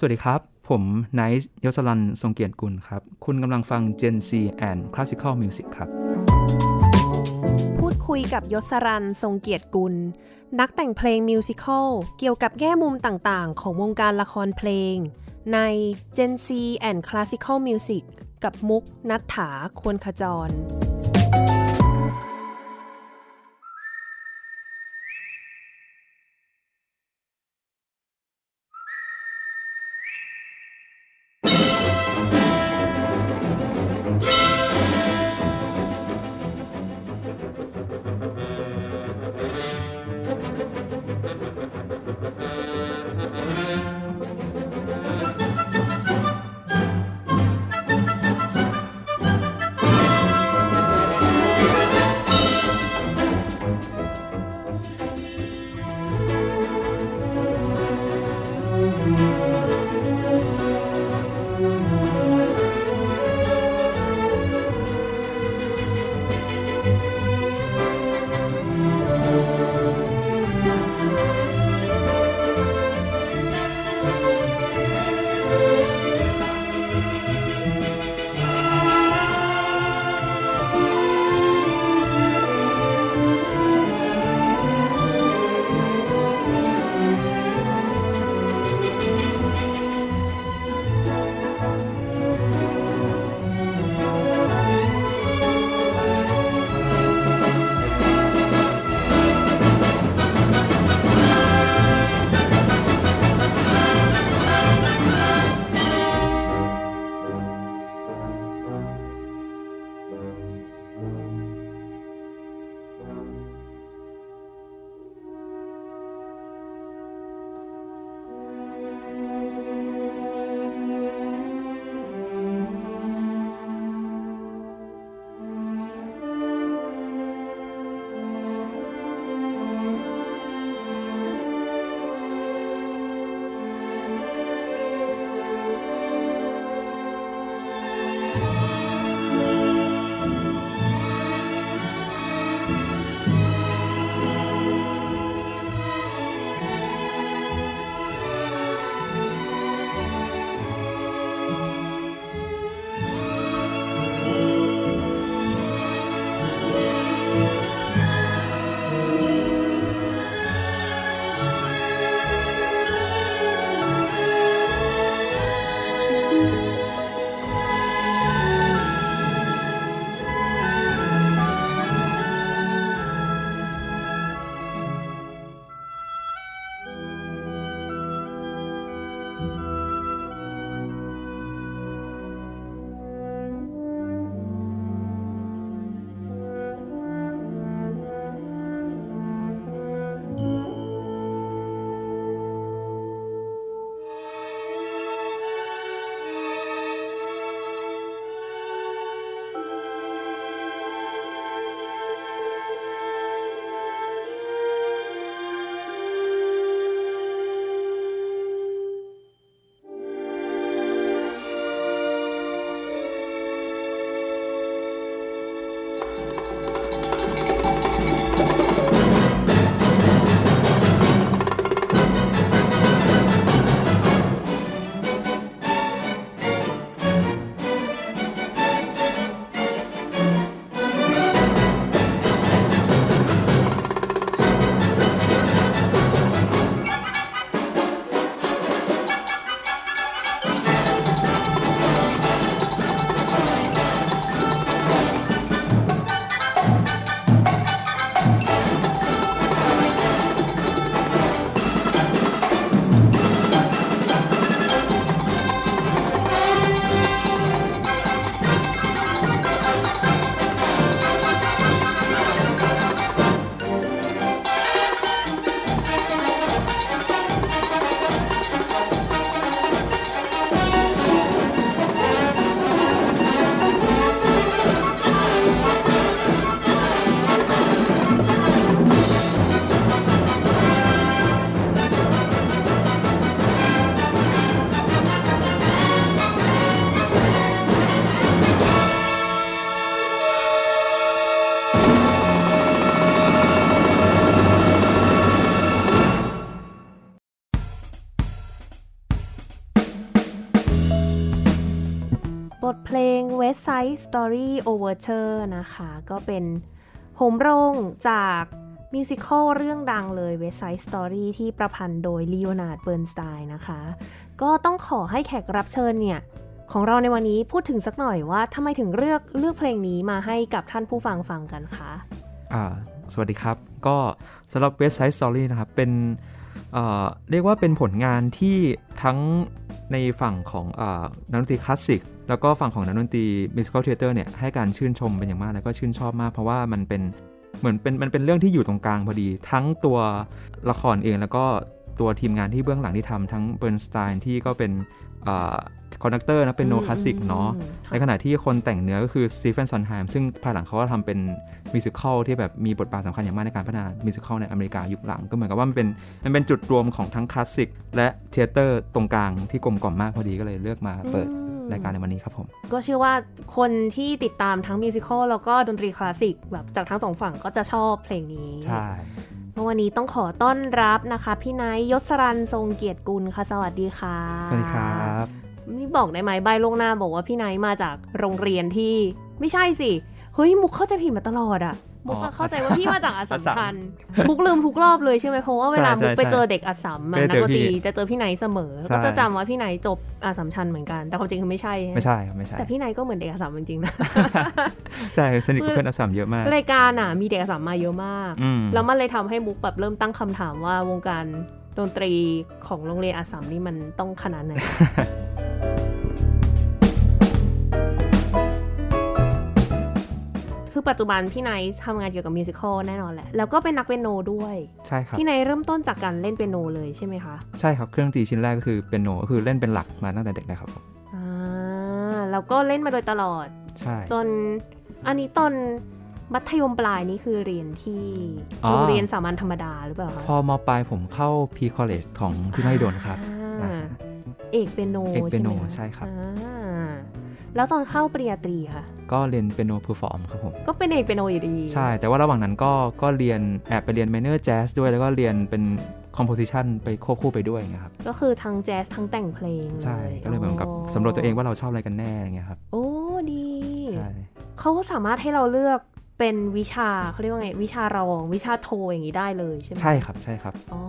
สวัสดีครับ ผมไนซ์ยศรันทรงเกียรติกุลครับ คุณกำลังฟัง Gen C and Classical Music ครับ พูดคุยกับยศรันทรงเกียรติกุล นักแต่งเพลงมิวสิควลเกี่ยวกับแง่มุมต่างๆ ของวงการละครเพลง ใน Gen C and Classical Music กับมุกนัฐถาควรขจร「Story Overture นะคะ ก็เป็นโหมโรงจาก musical เรื่องดังเลย West Side Story ที่ประพันธ์โดยลีโอนาร์ดเบิร์นสไตน์นะคะ ก็ต้องขอให้แขกรับเชิญเนี่ยของเราในวันนี้พูดถึงสักหน่อยว่าทำไมถึงเลือกเลือกเพลงนี้มาให้กับท่านผู้ฟังฟังกันคะอ่าสวัสดีครับ ก็สำหรับ West Side Story นะครับ เป็นเรียกว่าเป็นผลงานที่ทั้งในฝั่งของอนักดนตรีคลาสสิก แล้วก็ฝั่งของนักดนตรี musical theatre เนี่ยให้การชื่นชมเป็นอย่างมากแล้วก็ชื่นชอบมาก เพราะว่ามันเป็นเหมือนเป็นมันเป็นเรื่องที่อยู่ตรงกลางพอดี ทั้งตัวละครเองแล้วก็ตัวทีมงานที่เบื้องหลังที่ทำทั้งเบิร์นสไตน์ที่ก็เป็น conductor นะเปียโนคลาสสิกเนาะอืมในขณะที่คนแต่งเนื้อก็คือสตีเฟนซอนด์ไฮม์ซึ่งภายหลังเขาก็ทำเป็น musical ที่แบบมีบทบาทสำคัญอย่างมากในการพัฒนา musical ในอเมริกายุคหลัง ก็เหมือนกับว่ามันเป็นมันเป็นจุดรวมของทั้งคลาสสิกและ theatre ตรงกลางที่กลมกล่อมมากพอดีก็เลยเลือกมาเปิดอืมรายการในวันนี้ครับผม ก็เชื่อว่าคนที่ติดตามทั้ง musical แล้วก็ดนตรีคลาสสิกแบบจากทั้งสองฝั่งก็จะชอบเพลงนี้ใช่เมื่อวันนี้ต้องขอต้อนรับนะคะ พี่ไนท์ยศรันทรงเกียรติกุลค่ะ สวัสดีค่ะ สวัสดีครับ นี่บอกได้ไหมไปล่วงหน้าบอกว่าพี่ไนท์มาจากโรงเรียนที่ไม่ใช่สิ เฮ้ย มุกเข้าใจผิดมาตลอดอะมุกอะเข้าใจว่าพี่มาจากอัสสัมชัญมุกลืมทุกรอบเลยใช่ไหมเพราะว่าเวลามุกไปเจอเด็กอัสสัมอะนักดนตรีจะเจอพี่ไนท์เสมอแล้วก็จะจำว่าพี่ไนท์จบอัสสัมชัญเหมือนกัน แต่ความจริงคือไม่ใช่ ไม่ใช่ครับไม่ใช่ แต่พี่ไนท์ก็เหมือนเด็กอัสสัมจริงๆนะใช่สนิทกับเพื่อนอัสสัมเยอะมาก รายการอะมีเด็กอัสสัมมาเยอะมากอืมแล้วมันเลยทำให้มุกแบบเริ่มตั้งคำถามว่าวงการดนตรีของโรงเรียนอัสสัมนี่มันต้องขนาดไหน คือปัจจุบันพี่ไนท์ทำงานเกี่ยวกับ musical แน่นอนแหละ แล้วก็เป็นนักเปียโนด้วย ใช่ครับ พี่ไนท์เริ่มต้นจากการเล่นเปียโนเลยใช่ไหมคะ ใช่ครับเครื่องดนตรีชิ้นแรกก็คือเปียโนก็คือเล่นเป็นหลักมาตั้งแต่เด็กเลยครับผมอ่าแล้วก็เล่นมาโดยตลอด ใช่ จนอันนี้ตอนมัธยมปลายนี่คือเรียนที่อ๋อโรงเรียนสามัญธรรมดาหรือเปล่าคะพอมปลายผมเข้า pre-college ของที่มหิดลครับอ่าอ่าเอกเปียโนเอกเปียโนใช่ไหมะใช่ครับอ่า แล้วตอนเข้าปริญญาตรีค่ะ ก็เรียนเปียโน perform ครับผม ก็เป็นเอกเปียโนอยู่ดี ใช่ แต่ว่าระหว่างนั้นก็ก็เรียนแอบไปเรียน minor jazz ด้วยแล้วก็เรียนเป็น composition ไปควบคู่ไปด้วยอย่างเงี้ยครับ ก็คือทั้งแจ๊สทั้งแต่งเพลง ใช่ ก็เลยเหมือนกับสำรวจตัวเองว่าเราชอบอะไรกันแน่อย่างเงี้ยครับ โอ้ดีใช่เขาสามารถให้เราเลือกเป็นวิชาเขาเรียกว่าไงวิชารองวิชาโทอย่างนี้ได้เลยใช่ไหมใช่ครับใช่ครับอ๋อ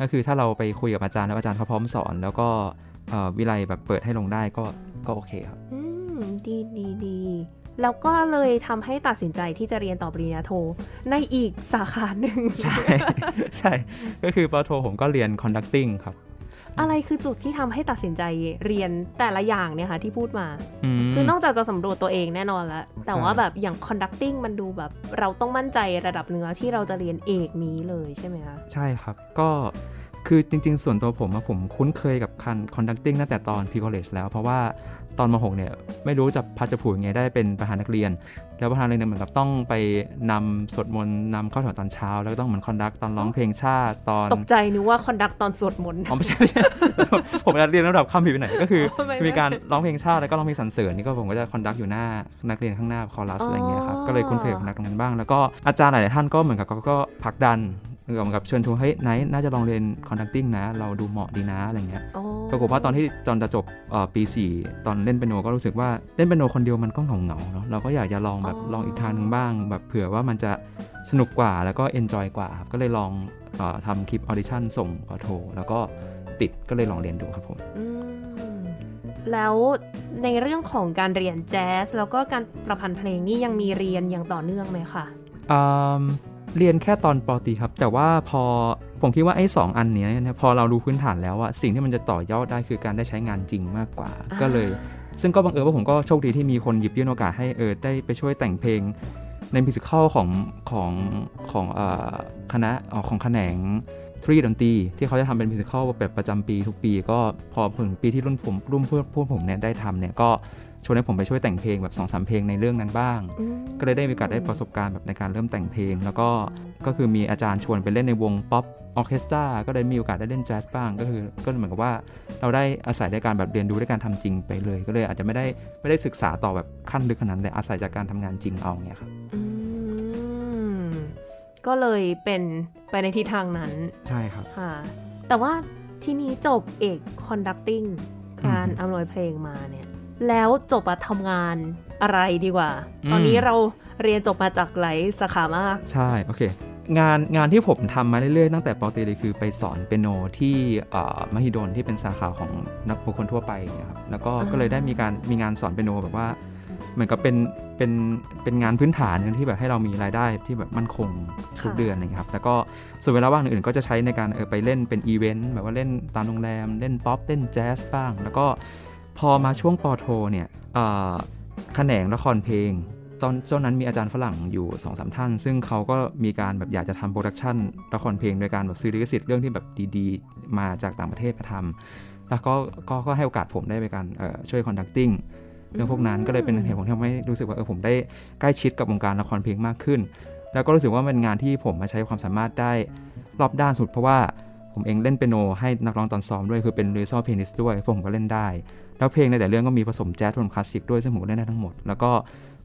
ก็คือถ้าเราไปคุยกับอาจารย์แล้วอาจารย์เขาพร้อมสอน แล้วก็เอ่อวิไลแบบเปิดให้ลงได้ก็ก็โอเคครับอื มดีดีดีแล้วก็เลยทำให้ตัดสินใจที่จะเรียนต่อปริญญาโท ในอีกสาขาหนึ่ง ใช่ ใช่ ก็คือปอโทผมก็เรียน conducting ครับ อะไรคือจุดที่ทำให้ตัดสินใจเรียนแต่ละอย่างเนี่ยค่ะที่พูดมามคือนอกจากจะสำรวจตัวเองแน่นอนแล้ว แต่ว่าใช่แบบอย่าง conducting มันดูแบบเราต้องมั่นใจระดับหนึ่งแล้วที่เราจะเรียนเอกนี้เลยใช่ไหมคะ ใช่ครับ ก็ คือจริง ๆ ส่วนตัวผมอะผมคุ้นเคยกับคัน conducting ตั้งแต่ตอน p ี college แล้ว เพราะว่าตอนม .6 เนี่ยไม่รู้จะพัดจะผูกยังไงได้เป็นประธานนักเรียน แล้วประธานนักเรียนเหมือนกับต้องไปนำสวดมนต์นำเข้าแถวตอนเช้า แล้วก็ต้องเหมือนคอนดักตอนร้องเพลงชาติตอนตกใจนึกว่า conduct ตอนสวดมนต์อ๋อไม่ใช่ไม่ใช่ผมเรียนระดับข้ามผิดไปไหนก็คือไม่ไม่มีการร้องเพลงชาติแล้วก็ร้องเพลงสรรเสริญนี่ก็ผมก็จะคอนดักอยู่หน้านักเรียนข้างหน้าคอรัสอ๋อออะไรเงี้ยครับก็เลยคุ้นเคยกับนักตรงนั้นบ้าง แล้วก็อาจารย์หลายๆท่านก็เหมือนกับเขาก็ผลักดัน เหมือนกับเชิญชวนเฮ้ยไนท์น่าจะลองเรียน conducting นะ เราดูเหมาะดีนะอะไรเงี้ยอ๋อปรากฏว่าตอนที่ตอนจะจบเอ่อปี 4 ตอนเล่นเปียโนก็รู้สึกว่าเล่นเปียโนคนเดียวมันก็เหงาเหงาๆเนาะเราก็อยากจะลองแบบลองอีกทางหนึ่งบ้าง แบบเผื่อว่ามันจะสนุกกว่าแล้วก็ enjoy กว่าครับก็เลยลองเออทำคลิป audition ส่งขอโทแล้วก็ติดก็เลยลองเรียนดูครับผมอืมแล้วในเรื่องของการเรียนแจ๊สแล้วก็การประพันธ์เพลงนี่ยังมีเรียนอย่างต่อเนื่องไหมคะอืม เรียนแค่ตอนปอตรีครับ แต่ว่าพอผมคิดว่าไอ้สองอันเนี้ยเนี่ยพอเรารู้พื้นฐานแล้วอะสิ่งที่มันจะต่อยอดได้คือการได้ใช้งานจริงมากกว่าอ่า ก็เลย ซึ่งก็บังเอิญว่าผมก็โชคดีที่มีคนหยิบยื่นโอกาสให้เออได้ไปช่วยแต่งเพลงในมิวสิควลของของของเอ่อคณะเอ่อของแขนงทรีดนตรีที่เขาจะทำเป็น musical แบบประจำปีทุกปี ก็พอถึงปีที่รุ่นผมรุ่นเพื่อนพวกผมเนี่ยได้ทำเนี่ยก็ ชวนให้ผมไปช่วยแต่งเพลงแบบสองสามเพลงในเรื่องนั้นบ้างอืมก็เลยได้มีโอกาสได้ประสบการณ์แบบในการเริ่มแต่งเพลง แล้วก็ก็คือมีอาจารย์ชวนไปเล่นในวงป๊อปออร์เคสตราก็ได้มีโอกาสได้เล่นแจ๊สบ้าง ก็คือก็เหมือนกับว่าเราได้อาศัยในการแบบเรียนรู้ด้วยการทำจริงไปเลย ก็เลยอาจจะไม่ได้ไม่ได้ศึกษาต่อแบบขั้นลึกขนาดนั้นแต่อาศัยจากการทำงานจริงเอาเงี้ยครับอืมก็เลยเป็นไปในทิศทางนั้น ใช่ครับค่ะ แต่ว่าทีนี้จบเอก conducting การอืมอำนวยเพลงมาเนี่ย แล้วจบมาทำงานอะไรดีกว่าอืมตอนนี้เราเรียนจบมาจากหลายสาขามาก ใช่ โอเค งานงานที่ผมทำมาเรื่อยๆ ตั้งแต่ปอตรีเลยคือไปสอนเปียโนที่เอ่อมหิดลที่เป็นสาขาของนักบุคคลทั่วไปเนี่ยครับ แล้วก็อ่าก็เลยได้มีการมีงานสอนเปียโนแบบว่าเหมือนกับเป็นเป็นเป็นงานพื้นฐานหนึงที่แบบให้เรามีรายได้ที่แบบมั่นคงทุกเดือนอะไรเงี้ยครับ แล้วก็ส่วนเวลาว่างอื่นๆก็จะใช้ในการเออไปเล่นเป็นอีเวนต์แบบว่าเล่นตามโรงแรม เล่นป๊อปเล่นแจ๊สบ้าง แล้วก็ พอมาช่วงป.โทเนี่ยแขนงละครเพลง ตอนช่วงนั้นมีอาจารย์ฝรั่งอยู่2 2ท่าน ซึ่งเขาก็มีการแบบอยากจะทำ production ละครเพลงโดยการแบบซื้อลิขสิทธิ์เรื่องที่แบบดีๆ มาจากต่างประเทศมาทำแล้วก็ก็ก็ให้โอกาสผมได้ไปการช่วย conducting เรื่องพวกนั้นก็เลยเป็นเหตุผลที่ทำให้รู้สึกว่าเออผมได้ใกล้ชิดกับวงการละครเพลงมากขึ้น แล้วก็รู้สึกว่าเป็นงานที่ผมมาใช้ความสามารถได้รอบด้านสุดเพราะว่า ผมเองเล่นเปียโนให้นักร้องตอนซ้อมด้วยคือเป็น rehearsal pianist ด้วยผมก็เล่นได้ แล้วเพลงในแต่ละเรื่องก็มีผสมแจ๊สผสมคลาสสิกด้วยซึ่งผมก็เล่นได้ทั้งหมด แล้วก็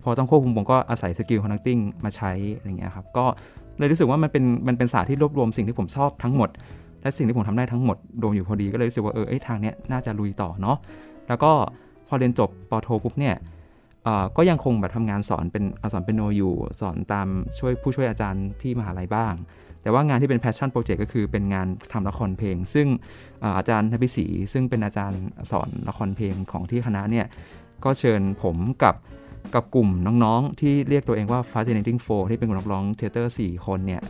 พอต้องควบคุมผมก็อาศัย skill conducting มาใช้อะไรเงี้ยครับก็เลยรู้สึกว่ามันเป็นมันเป็นศาสตร์ที่รวบรวมสิ่งที่ผมชอบทั้งหมด และสิ่งที่ผมทำได้ทั้งหมดรวมอยู่พอดีก็เลยรู้สึกว่าเออเอ้ยทางเนี้ยน่าจะลุยต่อเนาะแล้วก็พอเรียนจบปโทปุ๊บเนี่ยอ่อก็ยังคงแบบทำงานสอนเปียโน สอนเปียโนอยู่ สอนตามช่วยผู้ช่วยอาจารย์ที่มหาลัยบ้าง แต่ว่างานที่เป็น passion project ก็คือเป็นงานทำละครเพลง ซึ่งอาจารย์ทพิศรีซึ่งเป็นอาจารย์สอนละครเพลงของที่คณะเนี่ยก็เชิญผมกับกับกลุ่มน้องๆ ที่เรียกตัวเองว่า Fascinating Four ที่เป็นกลุ่มนักร้อง theater 4คนเนี่ย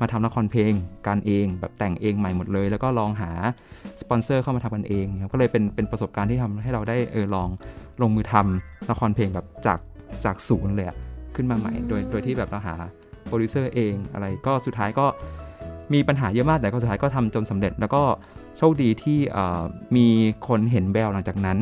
มาทำละครเพลงกันเองแบบแต่งเองใหม่หมดเลย แล้วก็ลองหาสปอนเซอร์เข้ามาทำกันเองครับก็เลยเป็นเป็นประสบการณ์ที่ทำให้เราได้เออลองลงมือทำละครเพลงแบบจากจากศูนย์เลยขึ้นมาใหม่ โดยโดยที่แบบเราหา โปรดิวเซอร์เองอะไรก็สุดท้ายก็มีปัญหาเยอะมากแต่ก็สุดท้ายก็ทำจนสำเร็จ แล้วก็โชคดีที่เอ่อมีคนเห็นแววหลังจากนั้น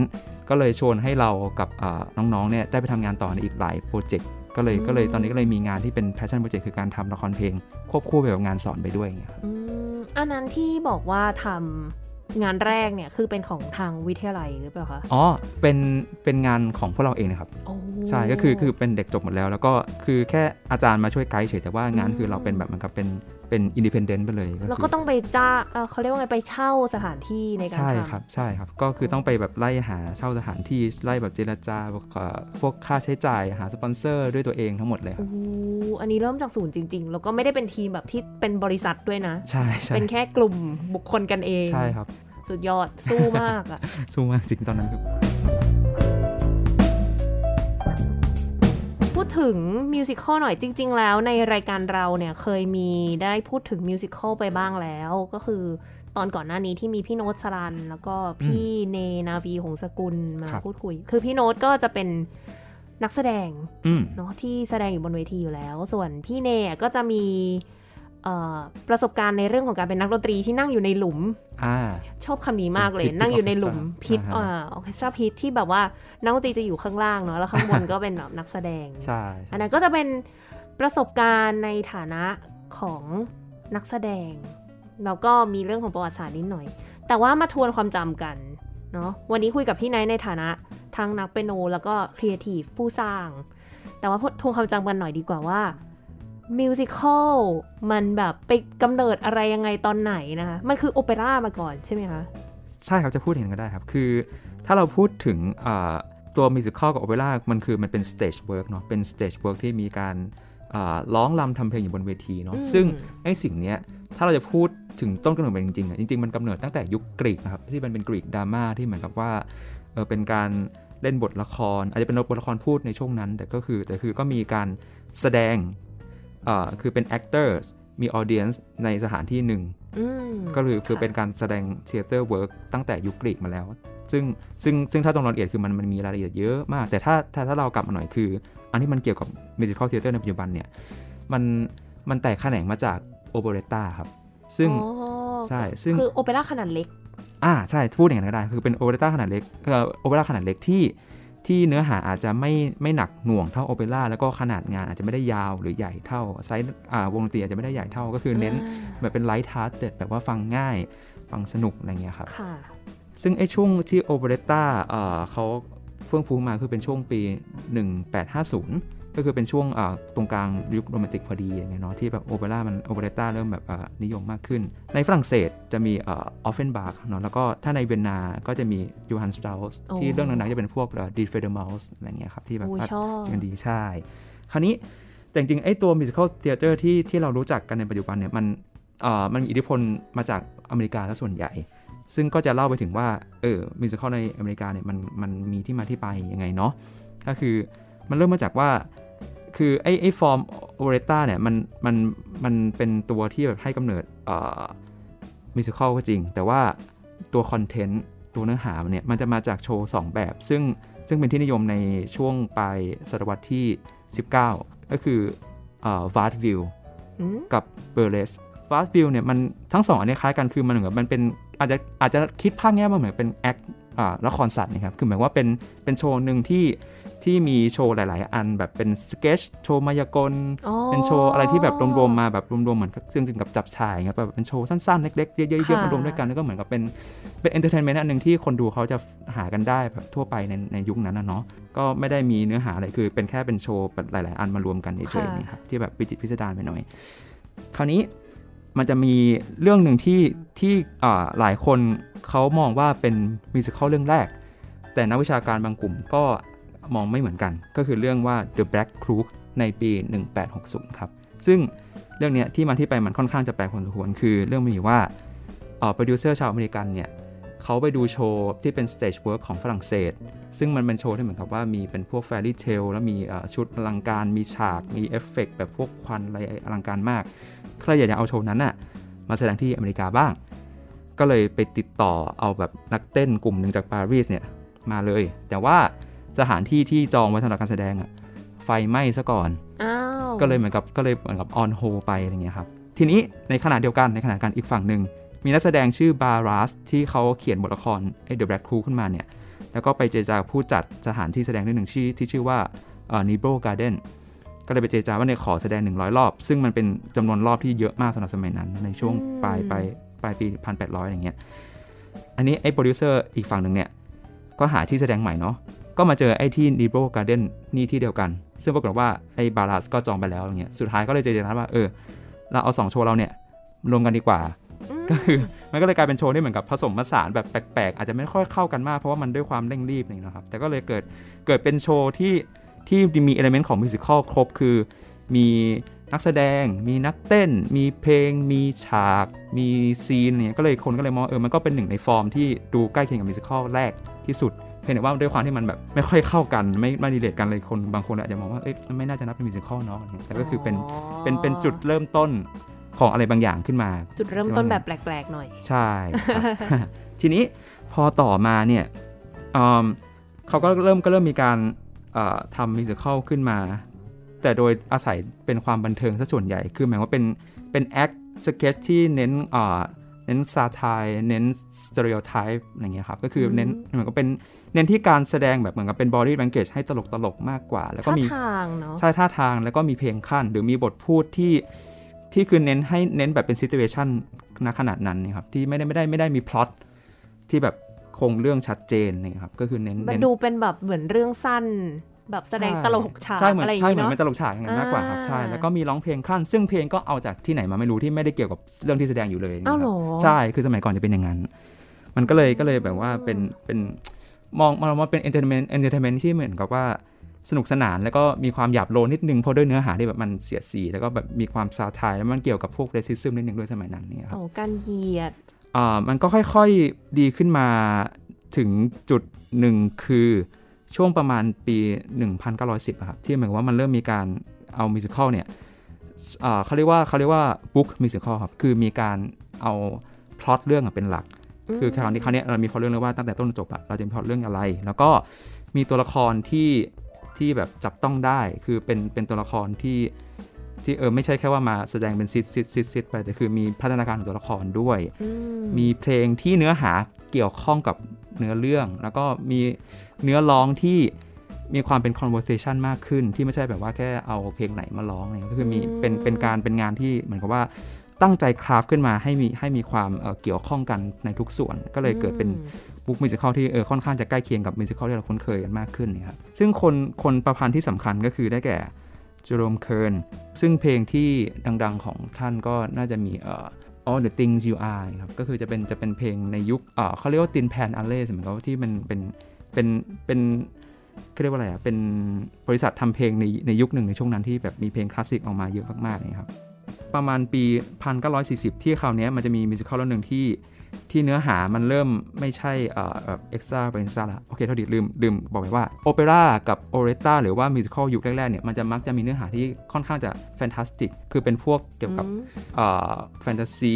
ก็เลยชวนให้เรากับอ่าน้องๆเนี่ยได้ไปทำงานต่อในอีกหลายโปรเจกต์ก็เลยอืมก็เลยตอนนี้ก็เลยมีงานที่เป็น passion project คือการทำละครเพลง ควบคู่ไปกับงานสอนไปด้วยอย่างเงี้ยครับอืมอันนั้นที่บอกว่าทำ งานแรกเนี่ยคือเป็นของทางวิทยาลัยหรือเปล่าคะ อ๋อ เป็น เป็นงานของพวกเราเองนะครับโอ้ใช่ ก็คือ คือเป็นเด็กจบหมดแล้ว แล้วก็คือแค่อาจารย์มาช่วยไกด์เฉย แต่ว่างานคือเราเป็นแบบเหมือนกับเป็น เป็น independent ไปเลยแล้วก็คือต้องไปจ้าเอ่อเขาเรียกว่าไงไปเช่าสถานที่ในการใช่ทำครัใช่ครับก็คือต้องไปแบบไล่หาเช่าสถานที่ไล่แบบเจรจาเอ่อพวกค่าใช้จ่ายหาสปอนเซอร์ด้วยตัวเองทั้งหมดเลยครัโอ้บโหอันนี้เริ่มจากศูนย์จริง ๆ แล้วก็ไม่ได้เป็นทีมแบบที่เป็นบริษัทด้วยนะใช่ใช่เป็นแค่กลุ่มบุคคลกันเองใช่ครับ สุดยอดสู้มากอะสู้มากจริงตอนนั้นคือพูด ถึงมิวสิควลหน่อยจริง ๆ แล้วในรายการเราเนี่ยเคยมีได้พูดถึงมิวสิควลไปบ้างแล้วก็คือตอนก่อนหน้านี้ที่มีพี่โน้ตสรัน แล้วก็พี่เนนาวีหงสกุลมาครับพูดคุย คือพี่โน้ตก็จะเป็นนักแสดงอืมเนาะที่แสดงอยู่บนเวทีอยู่แล้ว ส่วนพี่เนยก็จะมีเอ่อ ประสบการณ์ในเรื่องของการเป็นนักดนตรีที่นั่งอยู่ในหลุมอ่าชอบคำนี้มากเลยเป็น pit นั่งอยู่ในหลุม orchestra พิทอ่าอ่าฮะออเคสตราพิทที่แบบว่านักดนตรีจะอยู่ข้างล่างเนาะแล้วข้างบนก็เป็นแบบนักแสดงใช่อันนั้นก็จะเป็นประสบการณ์ในฐานะของนักแสดงแล้วก็มีเรื่องของประวัติศาสตร์นิดหน่อย แต่ว่ามาทวนความจำกันเนาะวันนี้คุยกับพี่ไนท์ในฐานะทั้งนักเปียโนแล้วก็ครีเอทีฟผู้สร้าง แต่ว่าทวนความจำกันหน่อยดีกว่าว่า musical มันแบบไปกำเนิดอะไรยังไงตอนไหนนะคะ มันคือโอเปร่ามาก่อนใช่ไหมคะ ใช่ครับจะพูดอย่างนั้นก็ได้ครับ คือถ้าเราพูดถึงอ่าตัว musical กับโอเปร่ามันคือมันเป็น stage work เนาะเป็น stage work ที่มีการอ่าร้องรำทำเพลงอยู่บนเวทีเนาะอืมซึ่งไอ้สิ่งเนี้ยถ้าเราจะพูดถึงต้นกำเนิดมันจริงๆอะจริง ๆ มันกำเนิดตั้งแต่ยุคกรีกนะครับที่มันเป็นกรีกดราม่าที่เหมือนกับว่าเออเป็นการเล่นบทละคร อาจจะเป็นบทละครพูดในช่วงนั้น แต่ก็คือแต่คือก็มีการแสดง อ่าคือเป็น actors มี audience ในสถานที่หนึ่งอืมก็คือคือค่ะเป็นการแสดง theater work ตั้งแต่ยุคกรีกมาแล้ว ซึ่งซึ่งซึ่งถ้าตรงรายละเอียดคือมันมันมีรายละเอียดเยอะมาก แต่ถ้าถ้าถ้าเรากลับมาหน่อยคือ อันที่มันเกี่ยวกับ musical theater ในปัจจุบันเนี่ยมันมันแตกแขนงมาจาก operetta ครับ ซึ่งอ๋อใช่ซึ่งคือโอเปร่าขนาดเล็กอ่าใช่พูดอย่างนั้นก็ได้คือเป็น operetta ขนาดเล็กเอ่อโอเปร่าขนาดเล็กที่ ที่เนื้อหาอาจจะไม่ไม่หนักหน่วงเท่าโอเปร่าแล้วก็ขนาดงานอาจจะไม่ได้ยาวหรือใหญ่เท่าไซส์อ่าวงดนตรีอาจจะไม่ได้ใหญ่เท่าก็คือเน้นแบบเป็น light art แบบว่าฟังง่าย ฟังสนุกอะไรเงี้ยครับค่ะซึ่งไอ้ช่วงที่ operettaเอ่อเขาเฟื่องฟูมาคือเป็นช่วงปี 1850 ก็คือเป็นช่วงตรงกลางยุคโรแมนติกพอดีอย่างเงี้ยเนาะที่แบบโอเปร่ามัน operetta เริ่มแบบนิยมมากขึ้น ในฝรั่งเศสจะมี Offenbach เนาะแล้วก็ถ้าในเวียนนาก็จะมี Johann Strauss ที่เรื่องนั้นจะเป็นพวก Die Fledermaus อะไรเงี้ยครับที่แบบกันดีใช่ คราวนี้แต่จริงๆไอ้ตัว musical theater ที่ที่เรารู้จักกันในปัจจุบันเนี่ยมันมันมีอิทธิพลมาจากอเมริกาซะส่วนใหญ่ซึ่งก็จะเล่าไปถึงว่า เออ musical ในอเมริกาเนี่ยมันมันมีที่มาที่ไปยังไงเนาะ ก็คือ มันเริ่มมาจากว่า คือไอ้ไอ้ form operetta เนี่ยมันมันมันเป็นตัวที่แบบให้กำเนิด musical ก็จริง แต่ว่าตัว content ตัวเนื้อหาเนี่ยมันจะมาจากโชว์ 2 แบบ ซึ่งซึ่งเป็นที่นิยมในช่วงปลายศตวรรษที่ 19 ก็คือvaudeville กับ burlesque vaudeville เนี่ยมันทั้งสองอันนี้คล้ายกันคือมันเหมือนมันเป็นอาจจะอาจจะคิดภาพง่าย ๆ ว่าเหมือนเป็น act ละครสัตว์นะครับ คือหมายว่าเป็นเป็นโชว์หนึ่งที่ที่มีโชว์หลาย ๆ อันแบบเป็นสเกจโชว์มายากล เป็นโชว์อะไรที่แบบรวม ๆ มาแบบรวม ๆ เหมือนเครื่องถึงกับจับฉ่ายครับแบบเป็นโชว์สั้น ๆ เล็ก ๆ เยอะ ๆ มารวมด้วยกัน แล้วก็เหมือนกับเป็นเป็น entertainment อันหนึ่งที่คนดูเขาจะหากันได้แบบทั่วไปในในยุคนั้นนะเนาะ ก็ไม่ได้มีเนื้อหาอะไรคือเป็นแค่เป็นโชว์แบบหลาย ๆ อันมารวมกันเฉยๆนี่ครับที่แบบวิจิตรพิสดารไปหน่อย คราวนี้ มันจะมีเรื่องหนึ่งที่ที่หลายคนเขามองว่าเป็น musical เรื่องแรก แต่นักวิชาการบางกลุ่มก็มองไม่เหมือนกัน ก็คือเรื่องว่า The Black Crook ในปี 1860 ครับ ซึ่งเรื่องนี้ที่มาที่ไปมันค่อนข้างจะแปลกพอสมควรคือเรื่องมีว่าโปรดิวเซอร์ชาวอเมริกันเนี่ย เขาไปดูโชว์ที่เป็น stage work ของฝรั่งเศส ซึ่งมันเป็นโชว์ที่เหมือนกับว่ามีเป็นพวก fairy tale แล้วมีชุดอลังการ มีฉาก มีเอฟเฟกแบบพวกควันอะไรอลังการมาก ใครอยากจะเอาโชว์นั้นน่ะมาแสดงที่อเมริกาบ้าง ก็เลยไปติดต่อเอาแบบนักเต้นกลุ่มหนึ่งจากปารีสเนี่ยมาเลย แต่ว่าสถานที่ที่จองไว้สำหรับการแสดงอะไฟไหม้ซะก่อนก็เลยเหมือนกับก็เลยเหมือนกับออนโฮไปอะไรเงี้ยครับ ทีนี้ในขณะเดียวกันในขณะการอีกฝั่งหนึ่ง มีนักแสดงชื่อ Barras ที่เขาเขียนบทละครไอ้ The Black Crook ขึ้นมาเนี่ย แล้วก็ไปเจรจาผู้จัดสถานที่แสดงเรื่องหนึ่งที่ที่ชื่อว่าเอ่อ Niblo's Garden ก็เลยไปเจรจาว่าเนี่ยขอแสดง 100 รอบ ซึ่งมันเป็นจำนวนรอบที่เยอะมากสำหรับสมัยนั้น ในช่วงปลายปลายปลายปี 1800อย่างเงี้ย อันนี้ไอ้โปรดิวเซอร์อีกฝั่งหนึ่งเนี่ย ก็หาที่แสดงใหม่เนาะ ก็มาเจอไอ้ที่ Niblo's Garden นี่ที่เดียวกัน ซึ่งปรากฏว่าไอ้ Barras ก็จองไปแล้วอย่างเงี้ย สุดท้ายก็เลยเจรจาว่าเออ เราเอาสองโชว์เราเนี่ยรวมกันดีกว่า ก็คือมันก็เลยกลายเป็นโชว์ที่เหมือนกับผสมผสานแบบแปลกๆ อาจจะไม่ค่อยเข้ากันมากเพราะว่ามันด้วยความเร่งรีบนี่นะครับ แต่ก็เลยเกิดเกิดเป็นโชว์ที่ที่มี element ของ musical ครบคือมีนักแสดง มีนักเต้น มีเพลง มีฉาก มี scene เนี่ยก็เลยคนก็เลยมองเออมันก็เป็นหนึ่งในฟอร์มที่ดูใกล้เคียงกับ musical แรกที่สุดเพียงแต่ว่าด้วยความที่มันแบบไม่ค่อยเข้ากันไม่ไม่ relate กันเลยคนบางคนอาจจะมองว่าเอ๊ะไม่น่าจะนับเป็น musical เนาะแต่ก็คือเป็นเป็นเป็นจุดเริ่มต้น ของอะไรบางอย่างขึ้นมา จุดเริ่มต้นแบบแปลกๆหน่อย ใช่ทีนี้พอต่อมาเนี่ยเขาก็เริ่มก็เริ่มมีการทำ musical ขึ้นมา แต่โดยอาศัยเป็นความบันเทิงซะส่วนใหญ่คือหมายว่าเป็นเป็น act sketch ที่เน้นอ่าเน้น satire เน้น stereotype อะไรเงี้ยครับ ก็คือเน้นเหมือนกับเป็นเน้นที่การแสดงแบบเหมือนกับเป็น body language ให้ตลกตลกมากกว่า แล้วก็มีท่าทางเนาะใช่ท่าทางแล้วก็มีเพลงคั่น หรือมีบทพูดที่ ที่คือเน้นให้เน้นแบบเป็น situation ณขณะนั้นนี่ครับที่ไม่ได้ไม่ได้ไม่ได้มีพล็อตที่แบบโครงเรื่องชัดเจนนี่ครับก็คือเน้นมันดูเป็นแบบเหมือนเรื่องสั้น แบบแสดงตลกฉากอะไรอย่างเงี้ยใช่เหมือนเป็นตลกฉากอย่างนั้นมากกว่าครับใช่แล้วก็มีร้องเพลงคั่นซึ่งเพลงก็เอาจากที่ไหนมาไม่รู้ที่ไม่ได้เกี่ยวกับเรื่องที่แสดงอยู่เลยอ้าวหรอใช่คือสมัยก่อนจะเป็นอย่างนั้น มันก็เลยก็เลยแบบว่าเป็นเป็นมองมองว่าเป็น entertainment entertainment ที่เหมือนกับว่า สนุกสนานแล้วก็มีความหยาบโลนนิดนึงเพราะด้วยเนื้อหาที่แบบมันเสียดสี แล้วก็แบบมีความ satire แล้วมันเกี่ยวกับพวก racism นิดนึงด้วยสมัยนั้นนี่ครับโอ้การเหยียดอ่ามันก็ค่อยๆดีขึ้นมาถึงจุดหนึ่งคือช่วงประมาณปี 1910ครับที่เหมือนว่ามันเริ่มมีการเอา musical เนี่ยเขาเรียกว่าเขาเรียกว่า book musical ครับคือมีการเอาพล็อตเรื่องเป็นหลัก คือคราวนี้คราวนี้เรามีพล็อตเรื่องเลยว่าตั้งแต่ต้นจบอะเราจะมีพล็อตเรื่องอะไร แล้วก็มีตัวละครที่ ที่แบบจับต้องได้ คือเป็นเป็นตัวละครที่ที่เออไม่ใช่แค่ว่ามาแสดงเป็น skit skit skit skit ไปแต่คือมีพัฒนาการของตัวละครด้วย มีเพลงที่เนื้อหาเกี่ยวข้องกับเนื้อเรื่อง แล้วก็มีเนื้อร้องที่มีความเป็น conversation มากขึ้นที่ไม่ใช่แบบว่าแค่เอาเพลงไหนมาร้องอะไรก็คือมีเป็นเป็นการเป็นงานที่เหมือนกับว่า ตั้งใจ craft ขึ้นมาให้มีให้มีความเกี่ยวข้องกันในทุกส่วน ก็เลยเกิดเป็น book musical ที่เออค่อนข้างจะใกล้เคียงกับ musical ที่เราคุ้นเคยกันมากขึ้นนะครับซึ่งคนคนประพันธ์ที่สำคัญก็คือได้แก่ Jerome Kern ซึ่งเพลงที่ดังๆของท่านก็น่าจะมีเอ่อ All the Things You Are ครับก็คือจะเป็นจะเป็นเพลงในยุคเอ่อเขาเรียกว่า Tin Pan Alley เหมือนกับที่มันเป็นเป็นเป็นเขาเรียกว่าอะไรอะเป็นบริษัททำเพลงในในยุคหนึ่งในช่วงนั้นที่แบบมีเพลงคลาสสิกออกมาเยอะมากๆเลยครับ ประมาณปี 1940 ที่คราวนี้มันจะมีมิวสิควลเรื่องหนึ่งที่ที่เนื้อหามันเริ่มไม่ใช่แบบเอ็กซ์ตร้าเป็นเอ็กซ์ตร้าละโอเคเท่าดีลืมลืมบอกไปว่าโอเปร่ากับโอเรตาหรือว่ามิวสิควลยุคแรกๆเนี่ยมันจะมักจะมีเนื้อหาที่ค่อนข้างจะแฟนตาสติก คือเป็นพวกเกี่ยวกับแฟนตาซี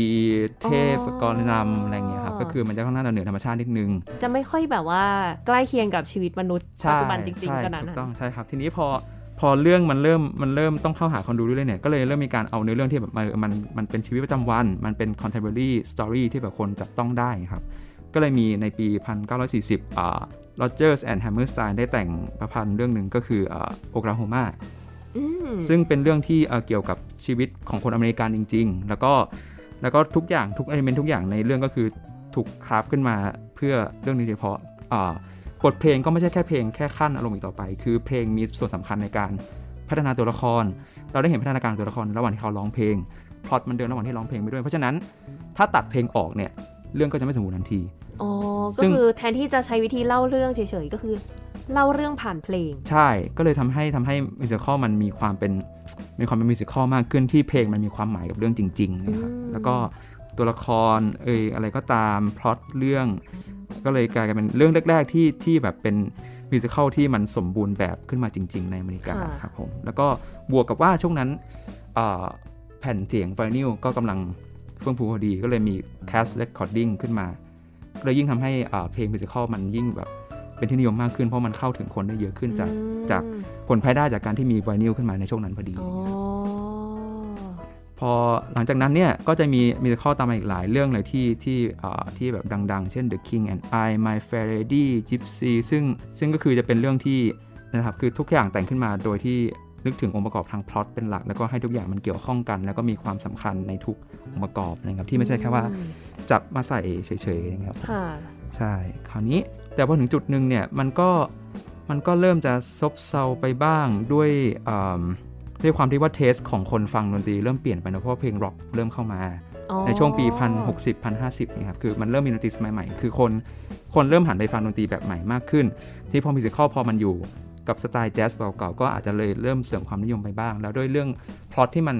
เทพกรนำอะไรเงี้ยครับก็คือมันจะค่อนข้างเหนือธรรมชาตินิดนึง จะไม่ค่อยแบบว่าใกล้เคียงกับชีวิตมนุษย์ปัจจุบันจริงๆขนาดนั้นถูกต้องใช่ครับทีนี้พอ พอเรื่องมันเริ่มมันเริ่มต้องเข้าหาคนดูเรื่อยๆเนี่ยก็เลยเริ่มมีการเอาเนื้อเรื่องที่แบบมันมันมันเป็นชีวิตประจำวัน มันเป็น contemporary story ที่แบบคนจับต้องได้ครับ ก็เลยมีในปี 1940อ่า Rogers and Hammerstein ได้แต่งประพันธ์เรื่องหนึ่งก็คืออ่าโอกลาโฮมาซึ่งเป็นเรื่องที่เกี่ยวกับชีวิตของคนอเมริกันจริง ๆ แล้วก็แล้วก็ทุกอย่างทุกอลิเมนต์ทุกอย่างในเรื่องก็คือถูกคราฟขึ้นมาเพื่อเรื่องนี้เฉพาะ บทเพลงก็ไม่ใช่แค่เพลงแค่ขั้นอารมณ์อีกต่อไป คือเพลงมีส่วนสำคัญในการพัฒนาตัวละคร เราได้เห็นพัฒนาการตัวละครระหว่างที่เขาร้องเพลงพล็อตมันเดินระหว่างที่ร้องเพลงไปด้วย เพราะฉะนั้นถ้าตัดเพลงออกเนี่ยเรื่องก็จะไม่สมบูรณ์ทันทีอ๋อก็คือแทนที่จะใช้วิธีเล่าเรื่องเฉยๆก็คือเล่าเรื่องผ่านเพลง ใช่ก็เลยทำให้ทำให้ musical มันมีความเป็นมีความเป็น musical มากขึ้นที่เพลงมันมีความหมายกับเรื่องจริงๆนะครับแล้วก็ตัวละครเอยอะไรก็ตามพล็อตเรื่อง ก็เลยกลายเป็นเรื่องแรก ๆ ที่ที่แบบเป็น musical ที่มันสมบูรณ์แบบขึ้นมาจริง ๆ ในอเมริกาครับผมแล้วก็บวกกับว่าช่วงนั้นแผ่นเสียงไวนิลก็กำลังเฟื่องฟูพอดีก็เลยมี cast recording ขึ้นมาเลยยิ่งทำให้เพลงมิวสิควลมันยิ่งแบบเป็นที่นิยมมากขึ้นเพราะมันเข้าถึงคนได้เยอะขึ้นจากจากผลภายได้จากการที่มีไวนิลขึ้นมาในช่วงนั้นพอดี พอหลังจากนั้นเนี่ยก็จะมีมีข้อตามมาอีกหลายเรื่องเลยที่ที่ที่แบบดัง ๆ เช่น The King and I My Fair Lady Gypsy ซึ่งซึ่งก็คือจะเป็นเรื่องที่นะครับคือทุกอย่างแต่งขึ้นมาโดยที่นึกถึงองค์ประกอบทางพล็อตเป็นหลัก แล้วก็ให้ทุกอย่างมันเกี่ยวข้องกัน แล้วก็มีความสำคัญในทุกองค์ประกอบนะครับที่ไม่ใช่แค่ว่าจับมาใส่เฉยๆนะครับใช่คราวนี้แต่พอถึงจุดหนึ่งเนี่ยมันก็มันก็เริ่มจะซบเซาไปบ้างด้วย ด้วยความที่ว่าเทสของคนฟังดนตรีเริ่มเปลี่ยนไปนะเพราะเพลงร็อกเริ่มเข้ามา ในช่วงปีพันหกสิบพันห้าสิบนี่ครับคือมันเริ่มมีดนตรีสมัยใหม่ คือคนคนเริ่มหันไปฟังดนตรีแบบใหม่มากขึ้น ที่พอมิวสิคอลพอมันอยู่กับสไตล์แจ๊สเก่าๆก็อาจจะเลยเริ่มเสื่อมความนิยมไปบ้าง แล้วด้วยเรื่องพล็อตที่มัน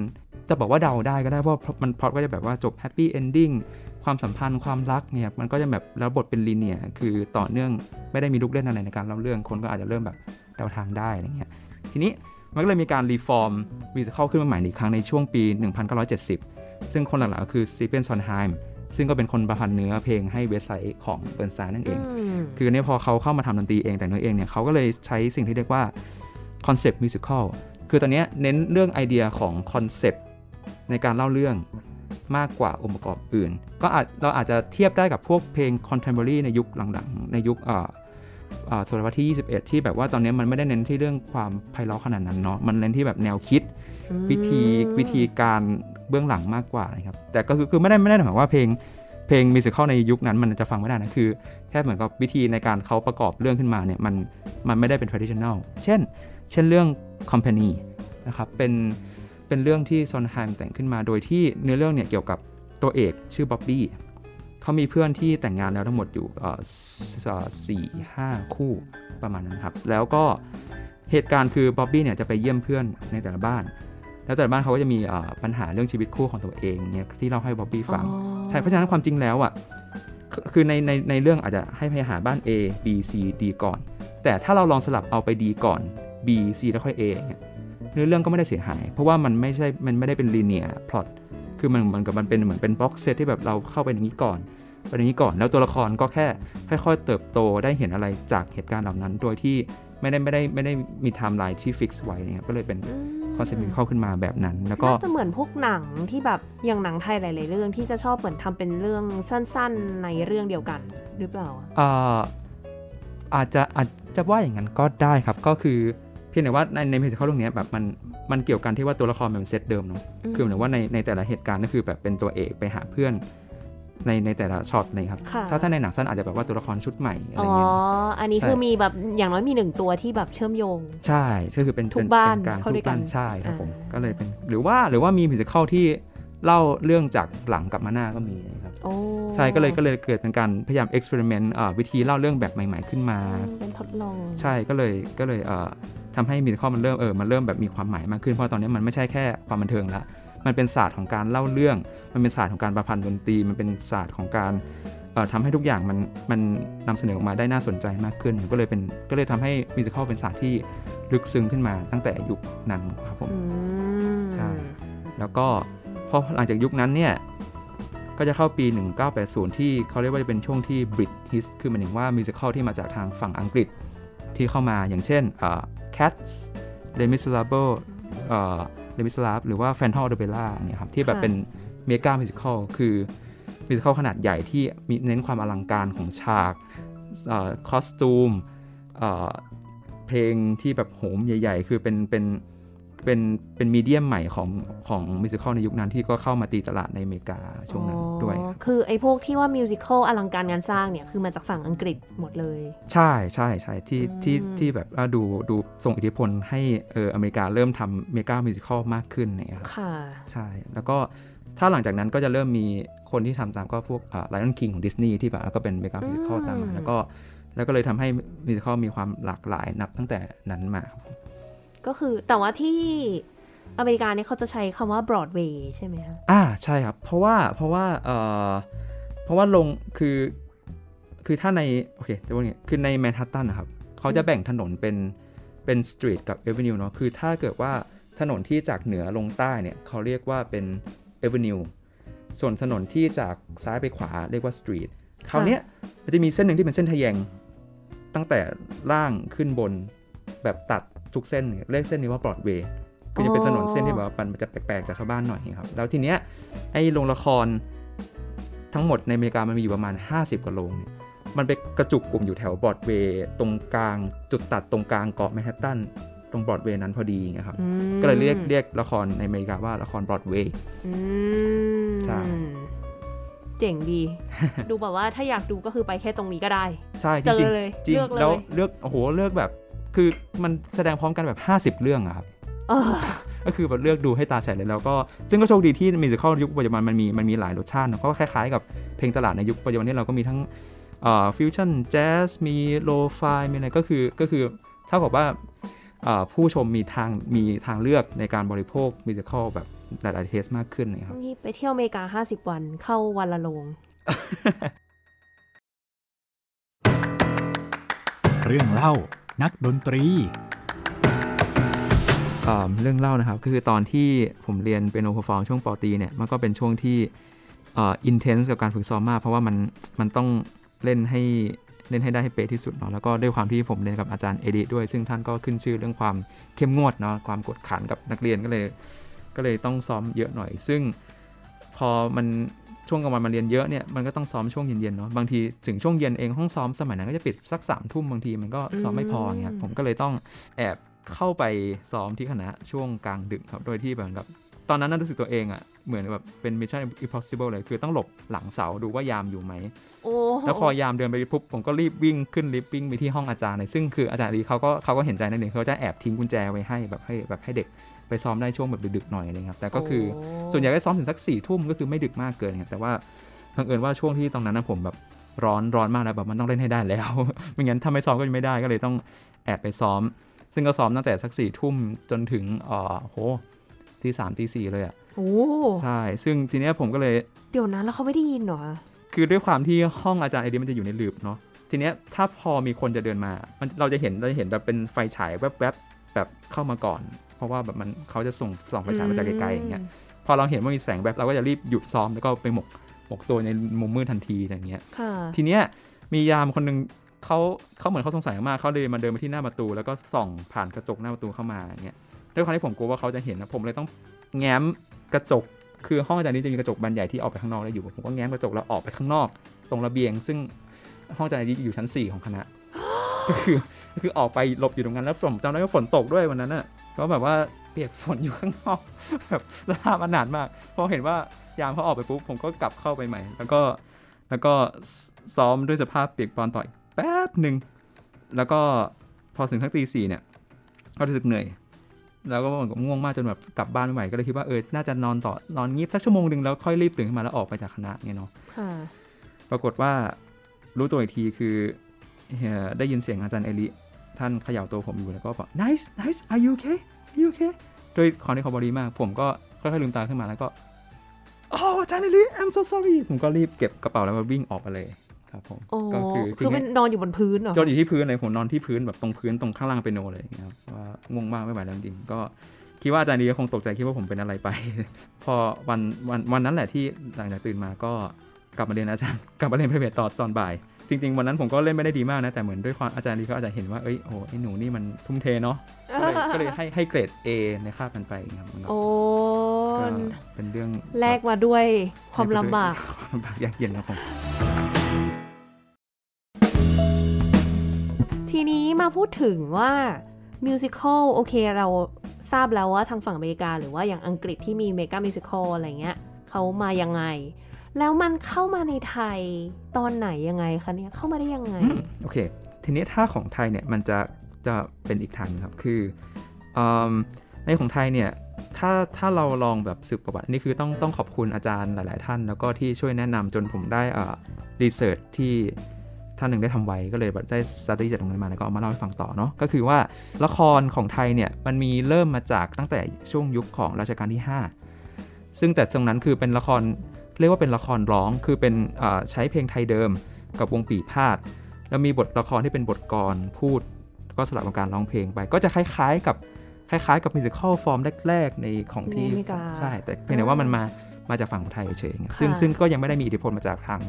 จะบอกว่าเดาได้ก็ได้เพราะมันพล็อตก็จะแบบว่าจบ happy ending ความสัมพันธ์ความรักเนี่ยมันก็จะแบบแล้วบทเป็น linear คือต่อเนื่องไม่ได้มีลูกเล่นอะไรในการเล่าเรื่องคนก็อาจจะเริ่มแบบเดาทางได้อะไรเงี้ยทีนี้ มันก็เลยมีการ reform musical ขึ้นมาใหม่อีกครั้งในช่วงปี 1970 ซึ่งคนหลักๆก็คือ Stephen Sondheim ซึ่งก็เป็นคนประพันธ์เนื้อเพลงให้ West Side ของ Bernstein นั่นเอง คือเนี่ยพอเขาเข้ามาทำดนตรีเองแต่งเนื้อเองเนี่ยเขาก็เลยใช้สิ่งที่เรียกว่าconcept musical คือตอนนี้เน้นเรื่องไอเดียของ concept ในการเล่าเรื่องมากกว่าองค์ประกอบอื่น ก็อาจเราอาจจะเทียบได้กับพวกเพลงคอนเทม p o r a r y ในยุคหลังๆ ในยุค ศตวรรษที่ 21 ที่แบบว่าตอนนี้มันไม่ได้เน้นที่เรื่องความไพเราะขนาดนั้นเนาะมันเน้นที่แบบแนวคิดวิธีวิธีการเบื้องหลังมากกว่านะครับแต่ก็คือคือไม่ได้ไม่ได้หมายว่าเพลงเพลง musical ในยุคนั้นมันจะฟังไม่ได้นะคือแค่เหมือนกับวิธีในการเขาประกอบเรื่องขึ้นมาเนี่ยมันมันไม่ได้เป็น traditional เช่น เช่นเรื่อง company นะครับเป็นเป็นเรื่องที่ซอนไฮม์แต่งขึ้นมาโดยที่เนื้อเรื่องเนี่ยเกี่ยวกับตัวเอกชื่อบ๊อบบี้ เขามีเพื่อนที่แต่งงานแล้วทั้งหมดอยู่สี่ห้าคู่ประมาณนั้นครับ แล้วก็เหตุการณ์คือบ๊อบบี้เนี่ยจะไปเยี่ยมเพื่อนในแต่ละบ้าน แล้วแต่ละบ้านเขาก็จะมีปัญหาเรื่องชีวิตคู่ของตัวเองเนี่ยที่เล่าให้บ๊อบบี้ฟังใช่เพราะฉะนั้นความจริงแล้วอะคือในในในเรื่องอาจจะให้ไปหาบ้าน A B C D ก่อน แต่ถ้าเราลองสลับเอาไป D ก่อน B C แล้วค่อย A เนี่ยเนื้อเรื่องก็ไม่ได้เสียหาย เพราะว่ามันไม่ใช่มันไม่ได้เป็น linear plot คือมันเหมือนกับมันเป็นเหมือนเป็น box set ที่แบบเราเข้าไปอย่างนี้ก่อนไปอย่างนี้ก่อนแล้วตัวละครก็แค่ค่อยๆ เติบโตได้เห็นอะไรจากเหตุการณ์เหล่านั้น โดยที่ไม่ได้ไม่ได้ไม่ได้มีไทม์ไลน์ที่ fix ไว้เนี่ยก็เลยเป็น concept เข้าขึ้นมาแบบนั้น แล้วก็จะเหมือนพวกหนังที่แบบอย่างหนังไทยหลาย ๆ เรื่องที่จะชอบเหมือนทำเป็นเรื่องสั้น ๆ ในเรื่องเดียวกันหรือเปล่าอ่าอาจจะอาจจะว่าอย่างนั้นก็ได้ครับก็คือพียงแต่ว่าในในเพลงเขาเรื่องนี้แบบมันมันเกี่ยวกันที่ว่าตัวละครมันเซตเดิมเนาะคือเหมือนว่าในในแต่ละเหตุการณ์ก็คือแบบเป็นตัวเอกไปหาเพื่อน ในในแต่ละช็อตนะครับค่ะถ้าถ้าในหนังสั้นอาจจะแบบว่าตัวละครชุดใหม่อะไรอ๋อเงี้ยอันนี้ใช่คือมีแบบอย่างน้อยมีหนึ่งตัวที่แบบเชื่อมโยง ใช่ก็คือเป็นทุกเป็นบ้านเป็นการเข้าทุด้วยกกันบ้านใช่ครับผมอ่าก็เลยเป็น หรือว่าหรือว่ามีมิวสิควลที่เล่าเรื่องจากหลังกลับมาหน้าก็มีนะครับโอ้ใช่ก็เลยก็เลยเกิดเป็นการพยายามเอ็กซ์เพร์เมนต์วิธีเล่าเรื่องแบบใหม่ ๆ ขึ้นมาอืมเป็นทดลองใช่ก็เลยก็เลยเอ่อทำให้มิวสิควลมันเริ่มเออมันเริ่มแบบมีความหมายมากขึ้นเพราะตอนนี้มันไม่ใช่แค่ความบันเทิงละ มันเป็นศาสตร์ของการเล่าเรื่อง มันเป็นศาสตร์ของการประพันธ์ดนตรี มันเป็นศาสตร์ของการเอ่อทำให้ทุกอย่างมันมันนำเสนอออกมาได้น่าสนใจมากขึ้น ก็เลยเป็นก็เลยทำให้มิวสิควลเป็นศาสตร์ที่ลึกซึ้งขึ้นมาตั้งแต่ยุคนั้นครับผมอืมใช่แล้วก็พอหลังจากยุคนั้นเนี่ยก็จะเข้าปี 1980 ที่เขาเรียกว่าจะเป็นช่วงที่ Brit Hit คือหมายถึงว่ามิวสิควลที่มาจากทางฝั่งอังกฤษที่เข้ามาอย่างเช่นเอ่อ Cats Les Miserables เอ่อ Les Miserables หรือว่า Phantom of the Opera เนี่ยครับที่แบบเป็นmega musical คือ musical ขนาดใหญ่ที่มีเน้นความอลังการของฉาก costume เพลงที่แบบโหมใหญ่ ๆ คือเป็นเป็นเป็นเป็น medium ใหม่ของของ musical ในยุคนั้นที่ก็เข้ามาตีตลาดในอเมริกาช่วงนั้นด้วยอ๋อ คือไอ้พวกที่ว่า musical อลังการงานสร้างเนี่ยคือมาจากฝั่งอังกฤษหมดเลย ใช่ใช่ใช่ที่อืมที่ที่แบบว่าดูดูส่งอิทธิพลให้เอออเมริกาเริ่มทำเมกามิวสิควลมากขึ้นเนี่ยครับค่ะใช่แล้วก็ถ้าหลังจากนั้นก็จะเริ่มมีคนที่ทำตามก็พวกอ่า Lion King ของดิสนีย์ที่แบบก็เป็น mega musical อืมตามมาแล้วก็แล้วก็เลยทำให้ musical มีความหลากหลายนับตั้งแต่นั้นมาครับก็คือแต่ว่าที่ อเมริกาเนี่ยเขาจะใช้คำว่า Broadway ใช่ไหมคะอ่าใช่ครับ เพราะว่าเพราะว่าเอ่อเพราะว่าลงคือคือถ้าใน โอเคจะว่าไงคือในแมนฮัตตันนะครับ เขาจะแบ่งถนนเป็นเป็น street กับ avenue เนาะคือถ้าเกิดว่าถนนที่จากเหนือลงใต้เนี่ยเขาเรียกว่าเป็น avenue ส่วนถนนที่จากซ้ายไปขวาเรียกว่า street คราวเนี้ยมันจะมีเส้นหนึ่งที่เป็นเส้นทะแยง ตั้งแต่ล่างขึ้นบนแบบตัดทุกเส้นเนี่ยเรียกเส้นนี้ว่าบรอดเวย์ คือจะเป็นถนนเส้นที่แบบว่ามันจะแปลกๆจากชาวบ้านหน่อยครับ แล้วทีเนี้ยไอ้โรงละครทั้งหมดในอเมริกามันมีอยู่ประมาณ 50กว่าโรงเนี่ยมันไปกระจุกกลุ่มอยู่แถวบรอดเวย์ตรงกลางจุดตัดตรงกลางเกาะแมนฮัตตันตรงบรอดเวย์นั้นพอดีไงครับอืมก็เลยเรียกเรียกละครในอเมริกาว่าละครบรอดเวย์อืมใช่เจ๋งดี ดูแบบว่าถ้าอยากดูก็คือไปแค่ตรงนี้ก็ได้ ใช่จเจอริงเลยๆจริงเลือกเลยแล้วเลือกโอ้โหเลือกแบบ คือมันแสดงพร้อมกันแบบ 50 เรื่องอะครับเออ ก็คือแบบเลือกดูให้ตาแฉะเลยแล้วก็ซึ่งก็โชคดีที่ musical ยุคปัจจุบันมันมีมันมีหลายรสชาติเนอะเพราะว่าคล้ายๆกับเพลงตลาดในยุคปัจจุบันนี้เราก็มีทั้ง fusion jazz มี lo-fi มีอะไรก็คือก็คือเท่ากับว่าเอ่อผู้ชมมีทางมีทางเลือกในการบริโภค musical แบบหลายๆ taste มากขึ้นนะครับนี่ไปเที่ยวอเมริกา 50 วันเข้าวันละโรงเรื่องเล่านักดนตรี เรื่องเล่านะครับก็คือตอนที่ผมเรียนเปียโน perform ช่วงป.ตรีเนี่ยมันก็เป็นช่วงที่เอ่อ intense กับการฝึกซ้อมมาก เพราะว่ามันมันต้องเล่นให้เล่นให้ได้ให้เป๊ะที่สุดเนาะแล้วก็ด้วยความที่ผมเรียนกับอาจารย์เอดิด้วย ซึ่งท่านก็ขึ้นชื่อเรื่องความเข้มงวดเนาะความกวดขันกับนักเรียนก็เลย ก็เลยต้องซ้อมเยอะหน่อย ซึ่งพอมันช่วงกลางวันมาเรียนเยอะเนี่ยมันก็ต้องซ้อมช่วงเย็นๆเนาะบางทีถึงช่วงเย็นเองห้องซ้อมสมัยนั้นก็จะปิดสักสามทุ่มบางทีมันก็ซ้อมไม่พอเงี้ยผมก็เลยต้องแอบ เข้าไปซ้อมที่คณะช่วงกลางดึกครับ โดยที่แบบกับตอนนั้นน่ารู้สึกตัวเองอะ่ะ เหมือนแบบเป็น Mission Impossible เลย คือต้องหลบหลังเสาดูว่ายามอยู่ไหมโอ้แล้วพอยามเดินไปปุ๊บผมก็รีบวิ่งขึ้นลิฟต์วิ่งไปที่ห้องอาจารย์เลย ซึ่งคืออาจารย์ลีเขาก็เขาก็เห็นใจนักเรียนเขาจะแอบทิ้งกุญแจไว้ให้แบบให้แบบให้เด็กไปซ้อมได้ช่วงแบบดึกๆหน่อยอะไรเลยครับ แต่ก็คือส่วนใหญ่ก็ซ้อมถึงสักสี่ทุ่มก็คือไม่ดึกมากเกินครับแต่ว่าบังเอิญว่าช่วงที่ตรงนั้นนะผมแบบร้อนร้อนมากแล้วแบบมันต้องเล่นให้ได้แล้ว ไม่งั้นถ้าไม่ซ้อมก็จะไม่ได้ก็เลยต้องแอบไปซ้อม ซึ่งก็ซ้อมตั้งแต่สักสี่ทุ่มจนถึงเอ่อโหที่สามตีสี่เลยอะโอ้ใช่ ซึ่งทีเนี้ยผมก็เลย เดี๋ยวนะแล้วเขาไม่ได้ยินเหรอ คือด้วยความที่ห้องอาจารย์ไอเดียมันจะอยู่ในลืบเนาะทีเนี้ยถ้าพอมีคนจะเดินมา มันเราจะเห็นเราจะเห็นแบบเป็นไฟฉายแวบๆแบบเข้ามาก่อน เพราะว่าแบบมันเขาจะส่งส่องไฟฉายมาจากไกลๆอย่างเงี้ยพอเราเห็นว่ามีแสงแบบเราก็จะรีบหยุดซ้อมแล้วก็ไปหมกหมกตัวในมุมมืดทันทีอย่างเงี้ยค่ะทีเนี้ยมียามคนหนึ่ง เขาเขาเหมือนเขาสงสัยมากเขาเลยมาเดินมาที่หน้าประตู แล้วก็ส่องผ่านกระจกหน้าประตูเข้ามาอย่างเงี้ยด้วยความที่ผมกลัวว่าเขาจะเห็นนะผมเลยต้องแง้มกระจกคือห้องอาจารย์นี้จะมีกระจกบานใหญ่ที่ออกไปข้างนอกได้อยู่ผมก็แง้มกระจกแล้วออกไปข้างนอก ตรงระเบียง ซึ่งห้องอาจารย์นี้อยู่ชั้น 4 ของคณะก็คือคือออกไปหลบอยู่ตรงนั้นแล้วผมจำได้ว่าฝนตกด้วยวันนั้นน่ะก็แบบว่าเปียกฝนอยู่ข้างนอกแบบสภาพอนาถมากพอเห็นว่ายามเขาออกไปปุ๊บผมก็กลับเข้าไปใหม่ แล้วก็แล้วก็ซ้อมด้วยสภาพเปียกปอนต่อย แป๊บหนึ่งแล้วก็พอถึงทั้งตีสี่เนี่ยก็รู้สึกเหนื่อย แล้วก็ง่วงมากจนแบบกลับบ้านไม่ไหวก็เลยคิดว่าเออน่าจะนอนต่อนอนงีบสักชั่วโมงหนึ่งแล้วค่อยรีบตื่นขึ้นมาแล้วออกไปจากคณะเงี้ยเนาะค่ะปรากฏว่ารู้ตัวอีกทีคือเอ่อได้ยินเสียงอาจารย์เอลิท่านเขย่าตัวผมอยู่แล้วก็บอก nice nice are you okay are you okay โดยคอนที่เขาบอดีมาก ผมก็ค่อยๆลืมตาขึ้นมาแล้วก็โอ้อาจารย์เอลิ I'm so sorry ผมก็รีบเก็บกระเป๋าแล้วก็วิ่งออกไปเลย ครับผมโอ้ก็คือคือมันนอนอยู่บนพื้นเหรอโดนอยู่ที่พื้นเลยผมนอนที่พื้นแบบตรงพื้นตรงข้างล่างเปียโนเลยอย่างเงี้ยครับว่าง่วงมากไม่ไหวแล้วจริงๆก็คิดว่าอาจารย์ดีก็คงตกใจคิดว่าผมเป็นอะไรไป พอวันวันวันนั้นแหละที่หลังจากตื่นมาก็กลับมาเรียนอาจารย์กลับมาเรียนเพเบตต่อตอนบ่าย จริงๆ วันนั้นผมก็เล่นไม่ได้ดีมากนะ แต่เหมือนด้วยความอาจารย์ดีก็อาจจะเห็นว่า เอ้ยโอ้ไอ้หนูนี่มันทุ่มเทเนาะก็เลยก็เลยให้ให้เกรด A ในคาบมันไปครับมันก็โอ้ก็เป็นเรื่องแลกมาด้วยความลำบากความลำบากยากเย็นครับผม นี้มาพูดถึงว่ามิวสิควลโอเคเราทราบแล้วว่าทางฝั่งอเมริกา หรือว่าอย่างอังกฤษที่มีเมกามิวสิควลอะไรเงี้ยเขามายังไง แล้วมันเข้ามาในไทยตอนไหนยังไงคะเนี่ยเข้ามาได้ยังไง โอเค ทีนี้ถ้าของไทยเนี่ยมันจะจะเป็นอีกทางครับคืออในของไทยเนี่ยถ้าถ้าเราลองแบบสืบประวัตินี่คือต้องต้องขอบคุณอาจารย์หลาย ๆ ท่าน แล้วก็ที่ช่วยแนะนำจนผมได้อ่า research ที่ ท่านหนึ่งได้ทำไว้ก็เลยแบบได้ study จากตรงนั้นมาแล้วก็เอามาเล่าให้ฟังต่อเนาะก็คือว่าละครของไทยเนี่ยมันมีเริ่มมาจากตั้งแต่ช่วงยุคของรัชกาลที่ 5 ซึ่งแต่ตรงนั้นคือเป็นละครเรียกว่าเป็นละครร้องคือเป็นอ่าใช้เพลงไทยเดิมกับวงปี่พาทย์แล้วมีบทละครที่เป็นบทกลอนพูด ก็สลับกับการร้องเพลงไป ก็จะคล้ายๆกับคล้ายๆ กับ musical form แรกๆในของที่ในอเมริกาใช่แต่เพียงแต่ว่ามันมามาจากฝั่งไทยเฉยๆซึ่งค่ะซึ่งก็ยังไม่ได้มีอิทธิพลมาจากทาง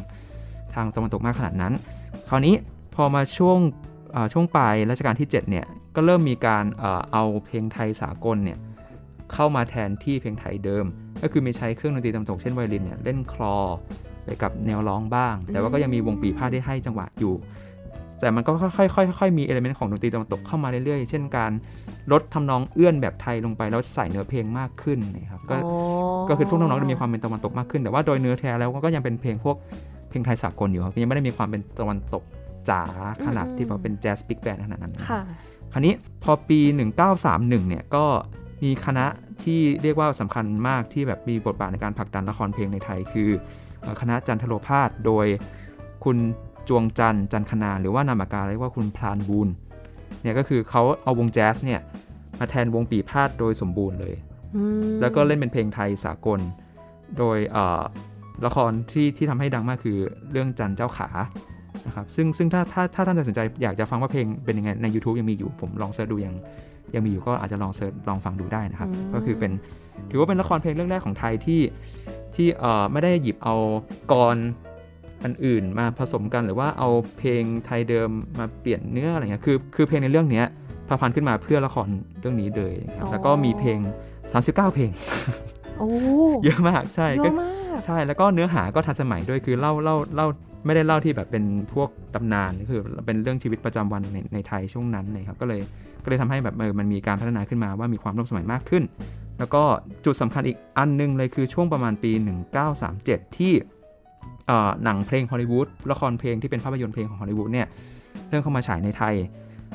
ทางตะวันตกมากขนาดนั้น คราวนี้พอมาช่วงช่วงปลายรัชกาลที่7เนี่ยก็เริ่มมีการเอาเพลงไทยสากลเนี่ยเข้ามาแทนที่เพลงไทยเดิม ก็คือมีใช้เครื่องดนตรีตะวันตกเช่นไวโอลินเนี่ยเล่นคลอไปกับแนวร้องบ้าง แต่ว่าก็ยังมีวงปีพาดที่ให้จังหวะอยู่ แต่มันก็ค่อยๆค่อยๆมีเอลเมนต์ของดนตรีตะวันตกเข้ามาเรื่อยๆ เช่นการลดทำนองเอื้อนแบบไทยลงไปแล้วใส่เนื้อเพลงมากขึ้นนะครับก็ก็คือทุกน้องๆจะมีความเป็นตะวันตกมากขึ้น แต่ว่าโดยเนื้อแท้แล้วก็ยังเป็นเพลงพวก เพลงไทยสากลอยู่ครับยังไม่ได้มีความเป็นตะวันตกจ๋าขนาดที่แบบเป็นแจ๊สบิ๊กแบนด์ขนาดนั้นค่ะคราวนี้พอปี 1931 เนี่ยก็มีคณะที่เรียกว่าสำคัญมากที่แบบมีบทบาทในการผลักดันละครเพลงในไทย คือเอ่อคณะจันทโลพาสโดยคุณจวงจันทร์จันคณาหรือว่านามปากกาเรียกว่าคุณพลานบูลเนี่ยก็คือเขาเอาวงแจ๊สเนี่ยมาแทนวงปีพาดโดยสมบูรณ์เลยอืมแล้วก็เล่นเป็นเพลงไทยสากล โดยเอ่อ ละครที่ที่ทำให้ดังมากคือเรื่องจันเจ้าขานะครับซึ่งซึ่งถ้าถ้าถ้าท่านสนใจอยากจะฟังว่าเพลงเป็นยังไงใน YouTube ยังมีอยู่ผมลองเสิร์ชดูยังยังมีอยู่ก็อาจจะลองเสิร์ชลองฟังดูได้นะครับ ก็คือเป็นถือว่าเป็นละครเพลงเรื่องแรกของไทยที่ที่เอ่อไม่ได้หยิบเอากรอันอื่นมาผสมกันหรือว่าเอาเพลงไทยเดิมมาเปลี่ยนเนื้ออะไรเงี้ยคือคือเพลงในเรื่องเนี้ยประพันธ์ขึ้นมาเพื่อละครเรื่องนี้เลยนะครับแล้วก็มีเพลง 39 เพลงโอ้เยอะมากใช่เยก็อะมาก ใช่แล้วก็เนื้อหาก็ทันสมัยด้วยคือเล่าเล่าเล่าไม่ได้เล่าที่แบบเป็นพวกตำนานคือเป็นเรื่องชีวิตประจำวันในในไทยช่วงนั้นเลยครับก็เลยก็เลยทำให้แบบเออมันมีการพัฒนาขึ้นมาว่ามีความร่วมสมัยมากขึ้น แล้วก็จุดสำคัญอีกอันหนึงเลยคือช่วงประมาณปี 1937 ที่เอ่อหนังเพลงฮอลลีวูดละครเพลงที่เป็นภาพยนตร์เพลงของฮอลลีวูดเนี่ยเริ่มเข้ามาฉายในไทย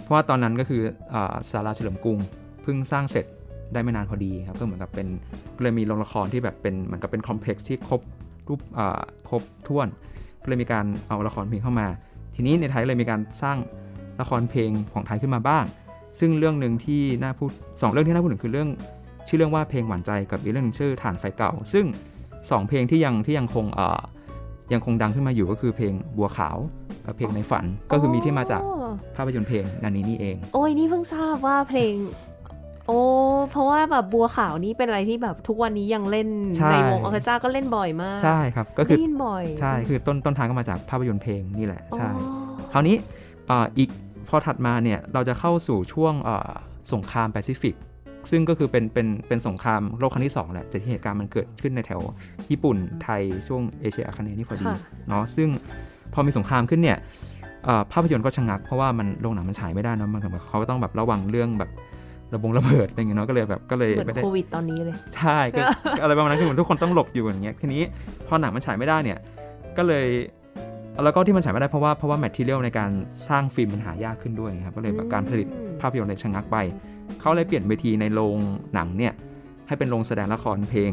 เพราะว่าตอนนั้นก็คือเอ่อสาราเฉลิมกรุงเพิ่งสร้างเสร็จ ได้ไม่นานพอดีครับก็เหมือนกับเป็นก็เลยมีโรงละครที่แบบเป็นเหมือนกับเป็นคอมเพล็กซ์ที่ครบรูปอ่าครบถ้วน ก็เลยมีการเอาละครเพลงเข้ามา ทีนี้ในไทยเลยมีการสร้างละครเพลงของไทยขึ้นมาบ้าง ซึ่งเรื่องหนึ่งที่น่าพูดสองเรื่องที่น่าพูดถึงคือเรื่อง ชื่อเรื่องว่าเพลงหวานใจกับอีกเรื่องนึงชื่อฐานไฟเก่า ซึ่งสองเพลงที่ยังที่ยังคงเอ่อยังคงดังขึ้นมาอยู่ก็คือเพลงบัวขาวกับเพลงในฝันก็คือมีที่มาจากภาพยนตร์เพลงนันนี้นี่เอง โอ้ยนี่เพิ่งทราบว่าเพลง โอ้ เพราะว่าแบบบัวขาวนี่เป็นอะไรที่แบบทุกวันนี้ยังเล่นใช่ในวงออร์เคสตราก็เล่นบ่อยมาก ใช่ครับ ก็คือได้ยินบ่อย ใช่ คือต้นต้นทางก็มาจากภาพยนตร์เพลงนี่แหละ ใช่อ๋อคราวนี้อ่าอีกพอถัดมาเนี่ยเราจะเข้าสู่ช่วงอ่าสงครามแปซิฟิก ซึ่งก็คือเป็นเป็นเป็นสงครามโลกครั้งที่2แหละ แต่ที่เหตุการณ์มันเกิดขึ้นในแถวญี่ปุ่นไทยช่วงเอเชียอาคเนย์นี่พอดีค่ะเนาะ ซึ่งพอมีสงครามขึ้นเนี่ยอ่าภาพยนตร์ก็ชะงักเพราะว่ามันโรงหนังมันฉายไม่ได้เนอะมันแบบเขาก็ต้องแบบระวังเรื่องแบบ ระบงระเบิดอะไรอย่างเงี้ยเนาะก็เลยแบบก็เลยเหมือนไม่ได้โควิดตอนนี้เลย ใช่ก็อะไรประมาณนั้นคือเหมือนทุกคนต้องหลบอยู่อย่างเงี้ยทีนี้พอหนังมันฉายไม่ได้เนี่ยก็เลยแล้วก็ที่มันฉายไม่ได้เพราะว่าเพราะว่าแมทเทียลในการสร้างฟิล์มมันหายากขึ้นด้วยครับก็เลยแบบการผลิตภาพยนตร์เลยชะงักไป เขาเลยเปลี่ยนเวทีในโรงหนังเนี่ยให้เป็นโรงแสดงละครเพลง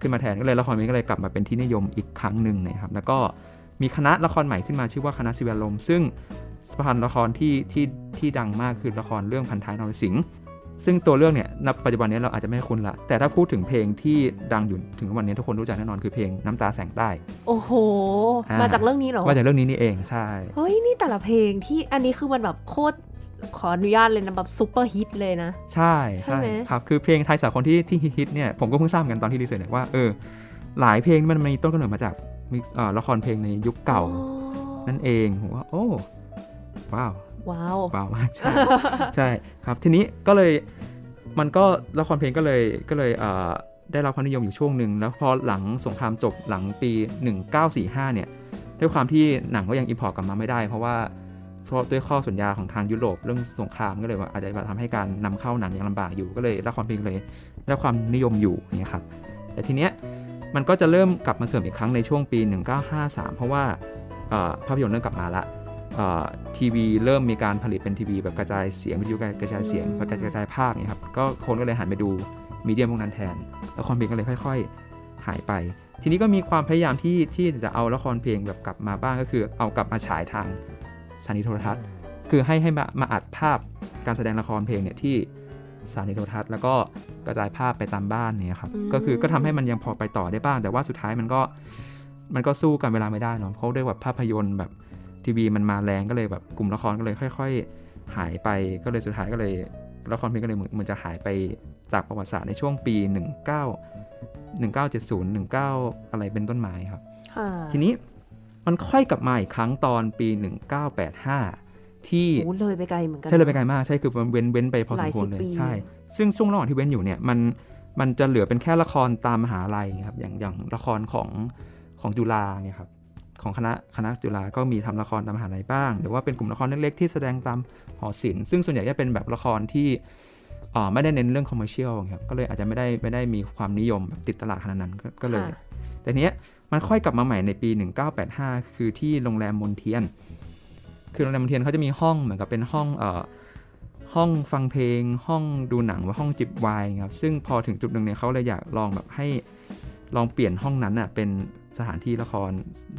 ขึ้นมาแทนก็เลยละครเพลงก็เลยกลับมาเป็นที่นิยมอีกครั้งหนึ่งนะครับแล้วก็มีคณะละครใหม่ขึ้นมาชื่อว่าคณะสิวลมซึ่งสพันละครที่ที่ที่ดังมากคือละครเรื่องพันท้ายนรสิงห์ ซึ่งตัวเรื่องเนี่ยณปัจจุบันนี้เราอาจจะไม่คุ้นละ แต่ถ้าพูดถึงเพลงที่ดังอยู่ถึงวันนี้ทุกคนรู้จักแน่นอนคือเพลงน้ำตาแสงไต้ โอ้โหอ่ามาจากเรื่องนี้เหรอ มาจากเรื่องนี้นี่เองใช่ เฮ้ย นี่แต่ละเพลงที่อันนี้คือมันแบบโคตรขออนุญาตเลยนะแบบ super hit เลยนะ ใช่ใช่ไหมครับ คือเพลงไทยสากลที่ที่ฮิตๆเนี่ยผมก็เพิ่งทราบเหมือนกันตอนที่ research เนี่ยว่าเออหลายเพลงมันมีต้นกำเนิดมาจากมีเอ่อละครเพลงในยุคเก่าอ๋อนั่นเองผมว่าโอ้ว้าว ว้าวว้าวมากใช่ใช่ครับทีนี้ก็เลยมันก็ละครเพลงก็เลยก็เลยเอ่อได้รับความนิยมอยู่ช่วงหนึ่งแล้วพอหลังสงครามจบหลังปี 1945 เนี่ยด้วยความที่หนังก็ยัง import กลับมาไม่ได้ เพราะว่าเพราะด้วยข้อสัญญาของทางยุโรปเรื่องสงครามก็เลยว่าอาจจะทำให้การนำเข้าหนังยังลำบากอยู่ก็เลยละครเพลงเลยได้รับความนิยมอยู่เนี่ยครับแต่ทีเนี้ยมันก็จะเริ่มกลับมาเสริมอีกครั้งในช่วงปี 1953 เพราะว่าเอ่อภาพยนตร์เริ่มกลับมาละเอ่อ ทีวีเริ่มมีการผลิตเป็นทีวีแบบกระจายเสียงวิทยุกระจายเสียงกระจายกระจายภาพเนี่ยครับก็คนก็เลยหันไปดูมีเดียมพวกนั้นแทนละครเพลงก็เลยค่อย ๆ หายไป ทีนี้ก็มีความพยายามที่ที่จะเอาละครเพลงแบบกลับมาบ้างก็คือ เอากลับมาฉายทางสถานีโทรทัศน์ คือให้ให้มามาอัดภาพการแสดงละครเพลงเนี่ยที่สถานีโทรทัศน์แล้วก็กระจายภาพไปตามบ้านเนี่ยครับอืมก็คือก็ทำให้มันยังพอไปต่อได้บ้าง แต่ว่าสุดท้ายมันก็มันก็สู้กันเวลาไม่ได้เนาะเพราะด้วยแบบภาพยนตร์แบบ ทีวีมันมาแรงก็เลยแบบกลุ่มละครก็เลยค่อย ๆ หายไปก็เลยสุดท้ายก็เลยละครเพลงก็เลยเหมือนเหมือนจะหายไปจากประวัติศาสตร์ในช่วงปี 19 1970 19 อะไรเป็นต้นไม้ครับค่ะทีนี้มันค่อยกลับมาอีกครั้งตอนปี 1985 ที่โอ้เลยไปไกลเหมือนกัน ใช่เลยไปไกลมาก ใช่คือมันเว้นเว้นไปพอสมควรหลายสิบเลยปีใช่ ซึ่งช่วงระหว่างที่เว้นอยู่เนี่ยมันมันจะเหลือเป็นแค่ละครตามมหาลัยครับอย่างอย่างละครของของจุฬาเนี่ยครับ ของคณะคณะจุฬาก็มีทำละครตามมหาลัยบ้าง หรือว่าเป็นกลุ่มละครเล็กๆที่แสดงตามหอศิลป์ซึ่งส่วนใหญ่จะเป็นแบบละครที่เอ่อไม่ได้เน้นเรื่อง commercial ครับก็เลยอาจจะไม่ได้ไม่ได้มีความนิยมแบบติดตลาดขนาดนั้นก็ก็เลยค่ะแต่เนี้ยมันค่อยกลับมาใหม่ในปี 1985 คือที่โรงแรมมนเทียน คือโรงแรมมนเทียนเขาจะมีห้องเหมือนกับเป็นห้องเอ่อห้องฟังเพลง ห้องดูหนังว่าห้องจิบไวน์ครับซึ่งพอถึงจุดหนึ่งเนี่ยเขาเลยอยากลองแบบให้ลองเปลี่ยนห้องนั้นอะเป็น สถานที่ละคร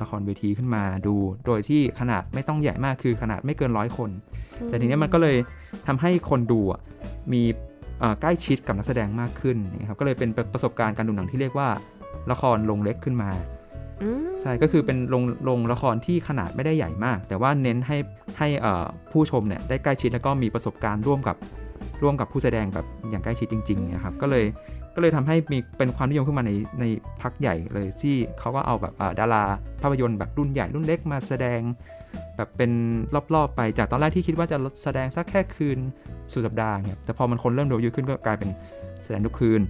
ละครเวทีขึ้นมาดู โดยที่ขนาดไม่ต้องใหญ่มากคือขนาดไม่เกินร้อยคน แต่ทีเนี้ยมันก็เลยทำให้คนดูอะมีเอ่อใกล้ชิดกับนักแสดงมากขึ้นนะครับก็เลยเป็นประสบการณ์การดูหนังที่เรียกว่าละครลงเล็กขึ้นมาอืมใช่ก็คือเป็นโรงโรงละครที่ขนาดไม่ได้ใหญ่มาก แต่ว่าเน้นให้ให้เอ่อผู้ชมเนี่ยได้ใกล้ชิดแล้วก็มีประสบการณ์ร่วมกับร่วมกับผู้แสดงแบบอย่างใกล้ชิดจริงๆนะครับก็เลย ก็เลยทำให้มีเป็นความนิยมขึ้นมาในในพักใหญ่เลยที่เขาก็เอาแบบอ่าดาราภาพยนตร์แบบรุ่นใหญ่รุ่นเล็กมาแสดง แบบเป็นรอบๆไปจากตอนแรกที่คิดว่าจะแสดงสักแค่คืนสุดสัปดาห์ครับแต่พอมันคนเริ่มดูเยอะขึ้นก็กลายเป็นแสดงทุกคืน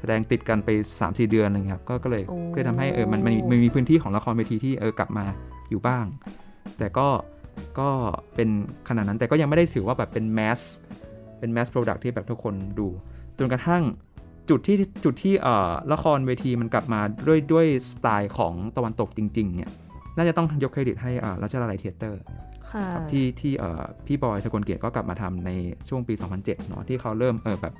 แสดงติดกันไป 3-4 เดือนอะไรเงี้ยครับก็ก็เลยโอ้ก็เลยทำให้เออมันมันมีมันมีพื้นที่ของละครเวทีที่เออกลับมาอยู่บ้าง แต่ก็ก็เป็นขนาดนั้นแต่ก็ยังไม่ได้ถือว่าแบบเป็น mass เป็น mass product ที่แบบทุกคนดูจนกระทั่ง จุดที่จุดที่เอ่อละครเวทีมันกลับมาด้วยด้วยสไตล์ของตะวันตกจริงๆเนี่ยน่าจะต้องยกเครดิตให้อ่ารัชดาลัยเธียเตอร์ค่ะครับที่ที่เอ่อพี่บอยถกลเกียรติก็กลับมาทำในช่วงปี 2007เนาะที่เขาเริ่มเออแบบ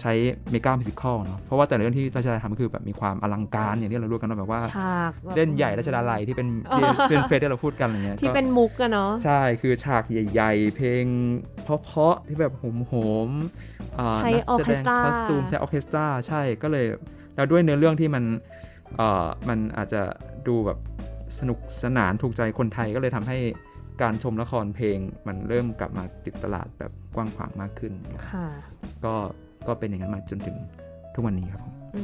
ใช้ mega musical เนาะเพราะว่าแต่ละเรื่องที่รัชดาทำก็คือแบบมีความอลังการอย่างที่เรารู้กันว่าแบบว่าฉากแบบเล่นใหญ่รัชดาลัยที่เป็นที่เป็น phrase ที่เราพูดกันอะไรเงี้ยที่ก็เป็นมุกอะเนาะใช่คือฉากใหญ่ ๆ เพลงเพราะๆที่แบบโหมๆาใช้นักออแสเคดสงตราคอสตูมใช้ออเคสตราใช่ก็เลยแล้วด้วยเนื้อเรื่องที่มันเอ่อมันอาจจะดูแบบสนุกสนานถูกใจคนไทยก็เลยทำให้การชมละครเพลงมันเริ่มกลับมาติดตลาดแบบกว้างขวางมากขึ้นค่ะก็ ก็เป็นอย่างนั้นมาจนถึงทุกวันนี้ครับผมอื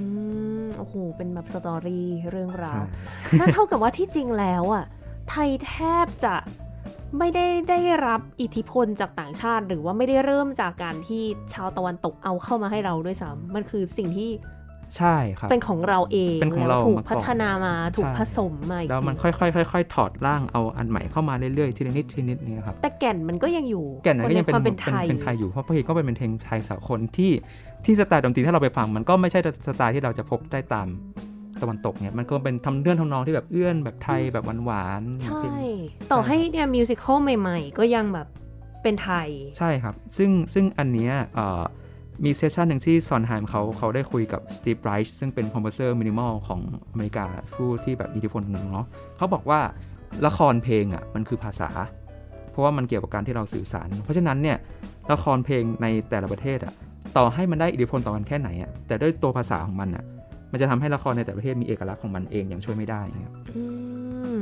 มโอ้โหเป็นแบบสตอรี่เรื่องราใช่วนั่นเท่ากับว่าที่จริงแล้วอะไทยแทบจะไม่ได้ได้รับอิทธิพลจากต่างชาติ หรือว่าไม่ได้เริ่มจากการที่ชาวตะวันตกเอาเข้ามาให้เราด้วยซ้ำมันคือสิ่งที่ ใช่ครับ เป็นของเราเองเป็นของเราแล้วถูกมาก่อนพัฒนามาถูกใช่ผสมมาอีกแล้วมันทีค่อยๆค่อยๆถอดร่างเอาอันใหม่เข้ามาเรื่อยๆทีละนิดทีละนิดเนี่ยครับแต่แก่นมันก็ยังอยู่แก่นนั้นก็ยังเป็นความเป็เป็นนไทยเป็นไทยอยู่เพราะเพลงก็เป็นเพลงไทยสากลที่ที่สไตล์ดนตรีถ้าเราไปฟังมันก็ไม่ใช่สไตล์ที่เราจะพบได้ตามตะวันตกเนี่ยมันก็เป็นทำเรื่องทำนองที่แบบเอื้อนแบบไทยแบบหวานๆใช่เพลงต่อให้เนี่ย musical ใหม่ ๆ ก็ยังแบบเป็นไทย ใช่ครับ ซึ่งซึ่งอันเนี้ยเอ่อ มี session หนึ่งที่ Sondheim เขาเขาได้คุยกับ Steve Reich ซึ่งเป็น composer minimal ของอเมริกาผู้ที่แบบอิทธิพลหนึ่งเนาะเขาบอกว่าละครเพลงอะมันคือภาษา เพราะว่ามันเกี่ยวกับการที่เราสื่อสาร เพราะฉะนั้นเนี่ยละครเพลงในแต่ละประเทศอะต่อให้มันได้อิทธิพลต่อกันแค่ไหนอะแต่ด้วยตัวภาษาของมันอะมันจะทำให้ละครในแต่ละประเทศมีเอกลักษณ์ของมันเองอย่างช่วยไม่ได้ครับ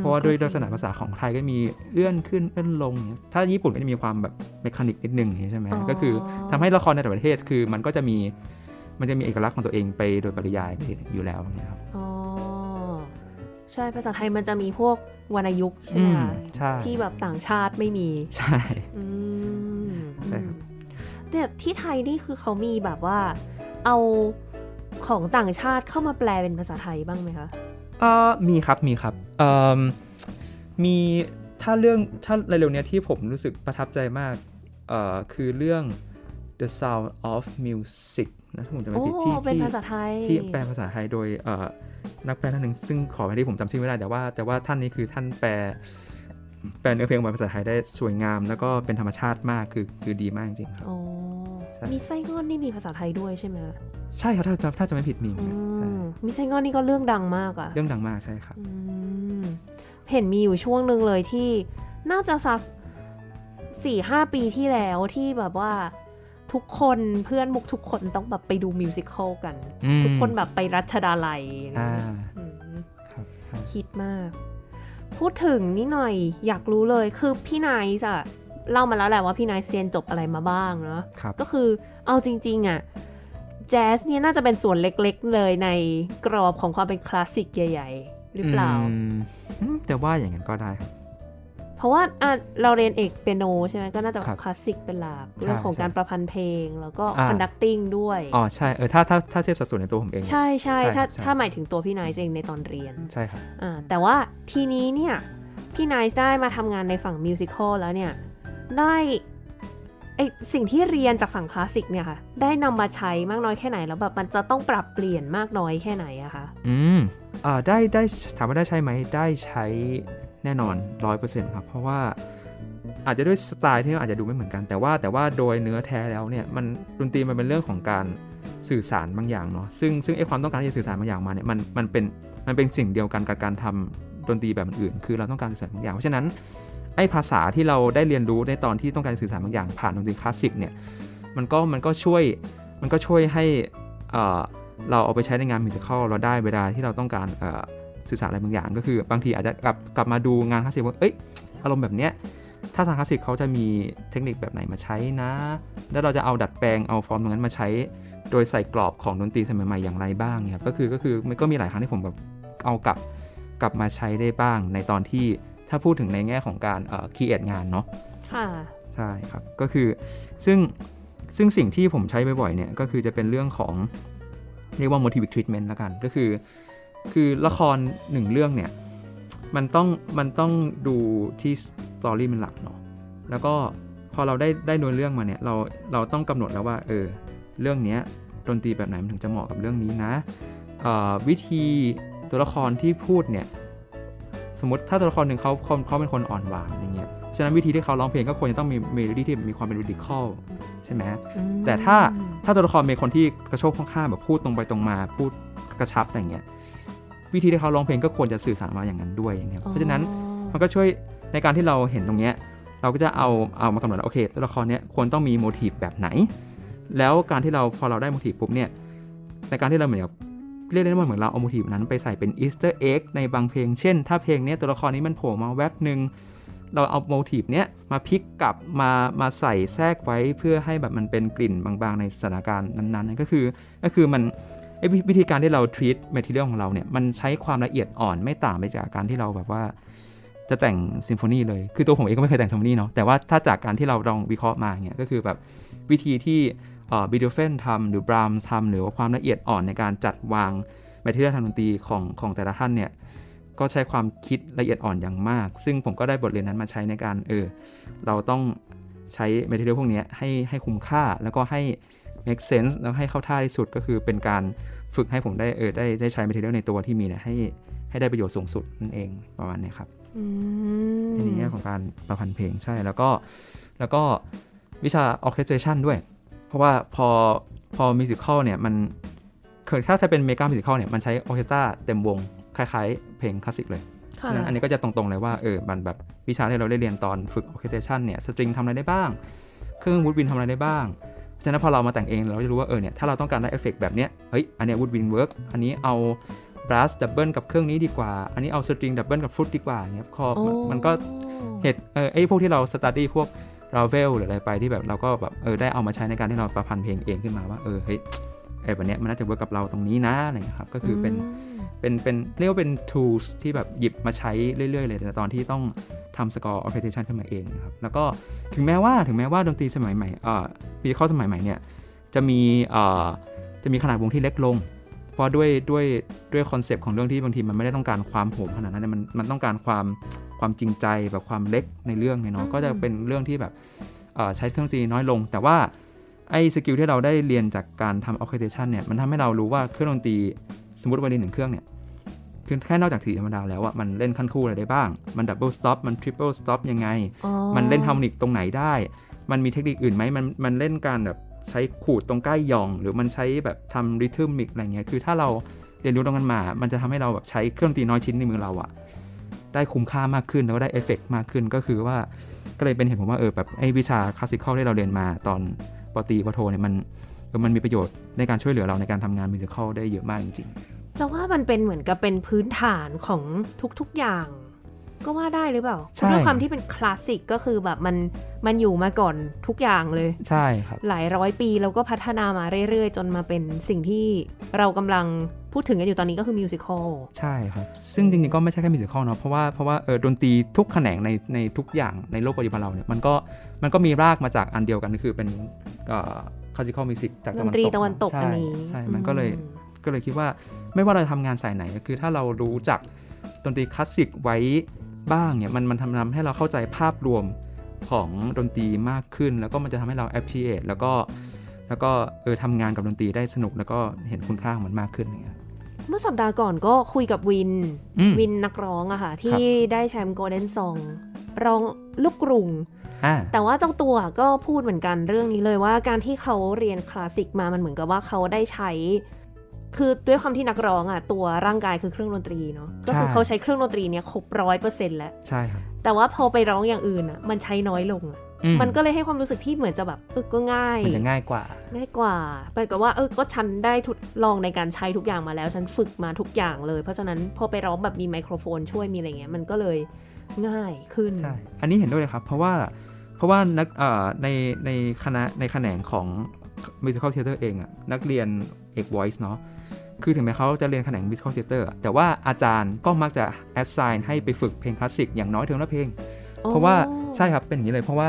เพราะว่าด้วยก็ลักษณะภาษาของไทยก็มีเอื้อนขึ้นเอื้อนลงอย่างเงี้ยถ้าญี่ปุ่นก็จะมีความแบบเมคานิกนิดนึงอย่างเงี้ยใช่ไหมก็คือทำให้ละครในแต่ละประเทศคือมันก็จะมีมันจะมีเอกลักษณ์ของตัวเองไปโดยปริยายไปอยู่แล้วเนี่ยครับอ๋อใช่ภาษาไทยมันจะมีพวกวรรณยุกต์ใช่ไหมคะอืมใช่ที่แบบต่างชาติไม่มี ใช่อืมใช่ครับแต่ที่ไทยนี่คือเขามีแบบว่าเอาของต่างชาติเข้ามาแปลเป็นภาษาไทยบ้างไหมคะ เอ่อมีครับมีครับเอ่อมีถ้าเรื่องถ้าเร็วๆเนี้ยที่ผมรู้สึกประทับใจมากเอ่อคือเรื่อง The Sound of Music นะถ้าผมจำไม่โอ้ผิดที่เป็นที่ภาษาไทยที่แปลภาษาไทยโดยเอ่อนักแปลท่านหนึ่งซึ่งขอไปที่ผมจำชื่อไม่ได้แต่ว่า แต่ว่าท่านนี้คือท่านแปล แปลเนื้อเพลงออกมาเป็นภาษาไทยได้สวยงาม แล้วก็เป็นธรรมชาติมากคือคือดีมากจริงๆครับอ๋อใช่มีไส้งอนนี่มีภาษาไทยด้วยใช่ไหมคะใช่ครับถ้าจะถ้าจะไม่ผิดมีอืใช่มมีไส้งอนนี่ก็เรื่องดังมากอะเรื่องดังมากใช่ครับอืมเห็นมีอยู่ช่วงหนึ่งเลยที่น่าจะสักสี่ห้าปีที่แล้วที่แบบว่าทุกคนเพื่อนมุกทุกคนต้องแบบไปดู musical กันอืมทุกคนแบบไปรัชดาลัยอะไรอ่าเงี้ยอืมครับใช่ฮิตมาก พูดถึงนี่หน่อยอยากรู้เลยคือพี่ไนซ์อะเล่ามาแล้วแหละว่าพี่ไนซ์เรียนจบอะไรมาบ้างเนาะครับก็คือเอาจริง ๆอะแจ๊สเนี่ยน่าจะเป็นส่วนเล็กๆเลยในกรอบของความเป็นคลาสสิกใหญ่ ๆ หรือเปล่าอืมอืมแต่ว่าอย่างนั้นก็ได้ครับ เพราะว่าอะเราเรียนเอกเปียโนใช่ไหมก็น่าจะครับคลาสสิกเป็นหลักใช่เรื่องของใช่การประพันธ์เพลงแล้วก็อ่า conducting ด้วย อ๋อ ใช่ เออถ้าถ้าถ้าเทียบสัดส่วนในตัวผมเองเนี่ยใช่ใช่ใช่ถ้าใช่ถ้าหมายถึงตัวพี่ไนซ์เองในตอนเรียน ใช่ครับอ่าแต่ว่าทีนี้เนี่ย พี่ไนซ์ได้มาทำงานในฝั่ง musical แล้วเนี่ย ได้ไอสิ่งที่เรียนจากฝั่งคลาสสิกเนี่ยค่ะ ได้นำมาใช้มากน้อยแค่ไหนแล้วแบบมันจะต้องปรับเปลี่ยนมากน้อยแค่ไหนอะคะ อืมอ่าได้ได้ถามว่าได้ใช้ไหมได้ใช้ แน่นอนร้อยเปอร์เซ็นต์ครับ เพราะว่าอาจจะด้วยสไตล์ที่อาจจะดูไม่เหมือนกัน แต่ว่าแต่ว่าโดยเนื้อแท้แล้วเนี่ยมันดนตรีมันเป็นเรื่องของการสื่อสารบางอย่างเนาะซึ่งซึ่งไอความต้องการที่จะสื่อสารบางอย่างมาเนี่ยมันมันเป็นมันเป็นสิ่งเดียวกันกับการทำดนตรีแบบอื่น คือเราต้องการสื่อสารบางอย่าง เพราะฉะนั้นไอภาษาที่เราได้เรียนรู้ในตอนที่ต้องการสื่อสารบางอย่างผ่านดนตรีคลาสสิกเนี่ยมันก็มันก็ช่วยมันก็ช่วยให้เราเอาไปใช้ในงาน musical เราได้เวลาที่เราต้องการอ สื่อสารอะไรบางอย่าง ก็คือบางทีอาจจะกลับกลับมาดูงานคลาสสิกว่าเอ้ยอารมณ์แบบเนี้ยถ้าทางคลาสสิกเขาจะมีเทคนิคแบบไหนมาใช้นะ แล้วเราจะเอาดัดแปลงเอาฟอร์มตรงนั้นมาใช้ โดยใส่กรอบของดนตรีสมัยใหม่อย่างไรบ้างเนี่ยครับก็คือก็คือมันก็มีหลายครั้งที่ผมแบบเอากลับกลับมาใช้ได้บ้าง ในตอนที่ถ้าพูดถึงในแง่ของการเอ่อ create งานเนาะค่ะใช่ครับก็คือซึ่งซึ่งสิ่งที่ผมใช้บ่อยๆเนี่ยก็คือจะเป็นเรื่องของเรียกว่า motivic treatment ละกัน ก็คือ คือละครหนึ่งเรื่องเนี่ย มันต้องมันต้องดูที่สตอรี่เป็นหลักเนาะแล้วก็พอเราได้ได้นื้อเรื่องมาเนี่ยเราเราต้องกำหนดแล้วว่าเออเรื่องเนี้ยดนตรีแบบไหนมันถึงจะเหมาะกับเรื่องนี้นะออวิธีตัวละครที่พูดเนี่ยสมมติถ้าตัวละครหนึ่งเขาเขาเขาเป็นคนอ่อนหวานอย่างเงี้ยฉะนั้นวิธีที่เขาร้องเพลงก็ควรจะต้องมีเมโลดี้ที่มีความเป็น lyrical ใช่ไหมมแต่ถ้าถ้าตัวละครเป็นคนที่กระโชกโฮกฮากแบบพูดตรงไปตรงมาพูดกระชับอะไรเงี้ย วิธีที่เขาร้องเพลงก็ควรจะสื่อสารมาอย่างนั้นด้วยอย่างเงี้ยเพราะฉะนั้นอ๋อมันก็ช่วยในการที่เราเห็นตรงเนี้ยเราก็จะเอาเอามากำหนดว่าโอเคตัวละครเนี้ยควรต้องมี motif แบบไหน แล้วการที่เราพอเราได้ motif ปุ๊บเนี่ยในการที่เราเหมือนกับเรียกได้ว่าเหมือนเราเอา motif นั้นไปใส่เป็น easter egg ในบางเพลง เช่น ถ้าเพลงเนี้ยตัวละครนี้มันโผล่มาแวบหนึ่งเราเอา motif เนี้ยมาพลิกกลับมามาใส่แทรกไว้เพื่อให้แบบมันเป็นกลิ่นบางๆ ในสถานการณ์นั้นๆนั่นก็คือก็คือมันไอ้ วิวิธีการที่เรา treat material ของเราเนี่ยมันใช้ความละเอียดอ่อนไม่ต่างไปจากการที่เราแบบว่าจะแต่งซิมโฟนีเลย คือตัวผมเองก็ไม่เคยแต่งซิมโฟนีเนาะ แต่ว่าถ้าจากการที่เราลองวิเคราะห์มาเนี่ยก็คือแบบวิธีที่เบโธเฟนทำหรือบราห์มส์ทำหรือว่าความละเอียดอ่อนในการจัดวาง material ทางดนตรีของของแต่ละท่านเนี่ย ก็ใช้ความคิดละเอียดอ่อนอย่างมาก ซึ่งผมก็ได้บทเรียนนั้นมาใช้ในการเออ เราต้องใช้ material พวกนี้ให้ให้คุ้มค่าแล้วก็ให้ make sense แล้วให้เข้าท่าที่สุดก็คือเป็นการฝึกให้ผมได้เออได้ได้ใช้ material ในตัวที่มีเนี่ยให้ให้ได้ประโยชน์สูงสุดนั่นเองประมาณนี้ครับอืมในแง่ของการประพันธ์เพลงใช่แล้วก็แล้วก็วิชา orchestration ด้วย เพราะว่าพอพอ musical เนี่ยมันเคยถ้าจะเป็นเมกา musical เนี่ยมันใช้ orchestra เต็มวง คล้ายๆ เพลงคลาสสิกเลยค่ะฉะนั้นอันนี้ก็จะตรงๆเลยว่าเออมันแบบวิชาที่เราได้เรียนตอนฝึก orchestration เนี่ย string ทำอะไรได้บ้าง เครื่อง woodwind ทำอะไรได้บ้าง ฉะนั้นพอเรามาแต่งเองเราจะรู้ว่าเออเนี่ยถ้าเราต้องการได้เอฟเฟกต์แบบเนี้ยเฮ้ยอันเนี้ย woodwind work อันนี้เอาbrass double กับเครื่องนี้ดีกว่า อันนี้เอา string double กับฟลุตดีกว่าอย่างเงี้ยคอโอ้มันก็เหตุเออไอ้พวกที่เราสต u d ดี้พวกราเวลหรืออะไรไปที่แบบเราก็แบบเออได้เอามาใช้ในการที่เราประพันธ์เพลงเองขึ้นมาว่าเออเฮ้ย ไอ้แบบเนี้ยมันน่าจะ work กับเราตรงนี้นะอะไรเงี้ยครับก็คือเป็นเป็นเป็นเรียกว่าเป็น tools ที่แบบหยิบมาใช้เรื่อย ๆ เลยแต่ตอนที่ต้องทำ score orchestration ขึ้นมาเองนะครับแล้วก็ถึงแม้ว่าถึงแม้ว่าดนตรีสมัยใหม่เอ่อปีข้อสมัยใหม่เนี่ยจะมีเอ่อจะมีขนาดวงที่เล็กลง เพราะด้วยด้วยด้วย concept ของเรื่องที่บางทีมันไม่ได้ต้องการความโหมขนาดนั้นนะมันมันต้องการความความจริงใจแบบความเล็กในเรื่องเนี่ยเนาะอืมก็จะเป็นเรื่องที่แบบเอ่อใช้เครื่องดนตรีน้อยลง แต่ว่า ไอ้ skill ที่เราได้เรียนจากการทำ orchestration เนี่ยมันทำให้เรารู้ว่าเครื่องดนตรีสมมติไวโอลินหนึ่งเครื่องเนี่ยคือแค่นอกจากสีธรรมดาแล้วอะมันเล่นขั้นคู่อะไรได้บ้าง มัน double stop มัน triple stop ยังไงอ๋อมันเล่น harmonic ตรงไหนได้ มันมีเทคนิคอื่นไหมมันมันเล่นการแบบใช้ขูดตรงใกล้หย่อง หรือมันใช้แบบทำ rhythmic อะไรเงี้ยคือถ้าเราเรียนรู้ตรงนั้นมา มันจะทำให้เราแบบใช้เครื่องดนตรีน้อยชิ้นในมือเราอะได้คุ้มค่ามากขึ้นแล้วก็ได้เอฟเฟกมากขึ้นก็คือว่าก็เลยเป็นเหตุผลว่าเออแบบไอ้วิชา classical ที่เราเรียนมาตอน ป.ตรี ป.โทเนี่ยมันมันมีประโยชน์ในการช่วยเหลือเราในการทำงาน musical ได้เยอะมากจริงๆจะว่ามันเป็นเหมือนกับเป็นพื้นฐานของทุกๆอย่าง ก็ว่าได้หรือเปล่าใช่ด้วยความที่เป็นคลาสสิกก็คือแบบมันมันอยู่มาก่อนทุกอย่างเลยใช่ครับหลายร้อยปีแล้วก็พัฒนามาเรื่อยๆ จนมาเป็นสิ่งที่เรากำลังพูดถึงกันอยู่ตอนนี้ก็คือ musicalใช่ครับ ซึ่งจริงๆก็ไม่ใช่แค่ musical เนาะเพราะว่าเพราะว่าเออดนตรีทุกแขนงในในทุกอย่างในโลกปัจจุบันเราเนี่ยมันก็มันก็มีรากมาจากอันเดียวกันก็คือเป็นเอ่อ classical music จากดนตรีตะวันตกตะวันตกใช่อันนี้ใช่มันก็เลยอืมก็เลยคิดว่าไม่ว่าเราจะทำงานสายไหนก็คือถ้าเรารู้จักดนตรีคลาสสิกไว้ บ้างเนี่ยมันมันทำทำให้เราเข้าใจภาพรวมของดนตรีมากขึ้น แล้วก็มันจะทำให้เรา appreciate แล้วก็แล้วก็เออทำงานกับดนตรีได้สนุกแล้วก็เห็นคุณค่าของมันมากขึ้นอย่างเงี้ยเมื่อสัปดาห์ก่อนก็คุยกับวินอืมวินนักร้องอะค่ะ ที่ได้แชมป์โกลเด้นซองร้องลูกกรุงอ่าแต่ว่าเจ้าตัวก็พูดเหมือนกันเรื่องนี้เลยว่าการที่เขาเรียนคลาสสิกมามันเหมือนกับว่าเขาได้ใช้ คือด้วยความที่นักร้องอะตัวร่างกายคือเครื่องดนตรีเนาะก็คือใช่เขาใช้เครื่องดนตรีเนี้ยครบร้อยเปอร์เซ็นต์แล้วใช่ครับแต่ว่าพอไปร้องอย่างอื่นอะมันใช้น้อยลงอะอืมันก็เลยให้ความรู้สึกที่เหมือนจะแบบเออก็ง่ายมันจะง่ายกว่า ง่ายกว่าเป็นกับว่าเออก็ฉันได้ทดลองในการใช้ทุกอย่างมาแล้ว ฉันฝึกมาทุกอย่างเลย เพราะฉะนั้นพอไปร้องแบบมีไมโครโฟนช่วยมีอะไรเงี้ยมันก็เลยง่ายขึ้นใช่อันนี้เห็นด้วยเลยครับ เพราะว่าเพราะว่านักเอ่อในในคณะในแขนงของ musical theater เองอะนักเรียนเอก voice เนาะ คือถึงแม้เขาจะเรียนแขนง musical theater อะแต่ว่าอาจารย์ก็มักจะ assign ให้ไปฝึกเพลงคลาสสิกอย่างน้อยเทอมละเพลง เพราะว่าใช่ครับเป็นอย่างนี้เลยเพราะว่า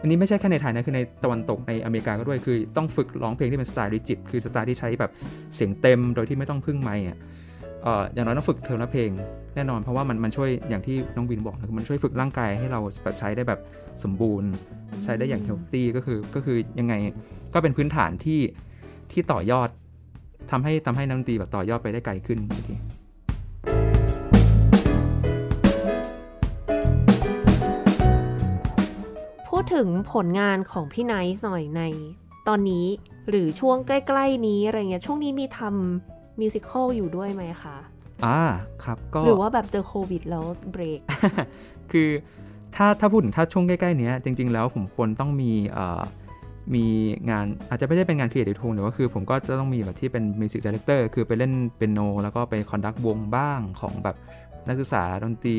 อันนี้ไม่ใช่แค่ในไทยนะ คือในตะวันตกในอเมริกาก็ด้วย คือต้องฝึกร้องเพลงที่เป็นสไตล์ริจิต คือสไตล์ที่ใช้แบบเสียงเต็มโดยที่ไม่ต้องพึ่งไมค์อะเอ่ออย่างน้อยต้องฝึกเทอมละเพลงแน่นอน เพราะว่ามันมันช่วยอย่างที่น้องวินบอกนะคือมันช่วยฝึกร่างกายให้เราแบบใช้ได้แบบสมบูรณ์ ใช้ได้อย่างเฮลตี้ก็คือก็คือยังไงก็เป็นพื้นฐานที่ที่ต่อยอด ทำให้ทำให้นักดนตรีแบบต่อยอดไปได้ไกลขึ้นทีพูดถึงผลงานของพี่ไนท์หน่อยในตอนนี้หรือช่วงใกล้ๆนี้อะไรเงี้ยช่วงนี้มีทำมิวสิควลอยู่ด้วยไหมคะอ่าครับก็หรือว่าแบบเจอโควิดแล้วเบรก คือถ้าถ้าพูดถึงถ้าช่วงใกล้ๆเนี้ยจริง ๆ แล้วผมควรต้องมีเอ่อ มีงานอาจจะไม่ได้เป็นงาน creative too แต่ว่าคือผมก็จะต้องมีแบบที่เป็น music director คือไปเล่นเปียโน แล้วก็ไป conduct วงบ้างของแบบนักศึกษาดนตรี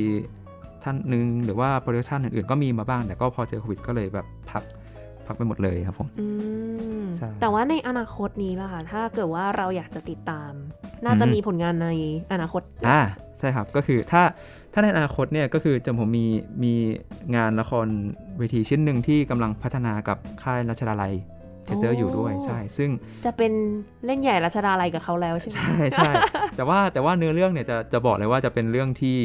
ท่านหนึ่งหรือว่า production อื่นๆก็มีมาบ้าง แต่ก็พอเจอโควิดก็เลยแบบพักพักไปหมดเลยครับผมอืมใช่แต่ว่าในอนาคตนี้ล่ะค่ะ ถ้าเกิดว่าเราอยากจะติดตาม น่าจะอือฮึมีผลงานในอนาคตอ่าใช่ครับ ก็คือถ้าถ้าในอนาคตเนี่ยก็คือจะผมมีมีงานละครเวทีชิ้นหนึ่งที่กำลังพัฒนากับค่ายรัชดาลัยเธียเตอร์อยู่ด้วยใช่ ซึ่งจะเป็นเล่นใหญ่รัชดาลัยกับเขาแล้วใช่ไหมใช่ใช่แต่ว่าแต่ว่าเนื้อเรื่องเนี่ยจะจะบอกเลยว่าจะเป็นเรื่องที่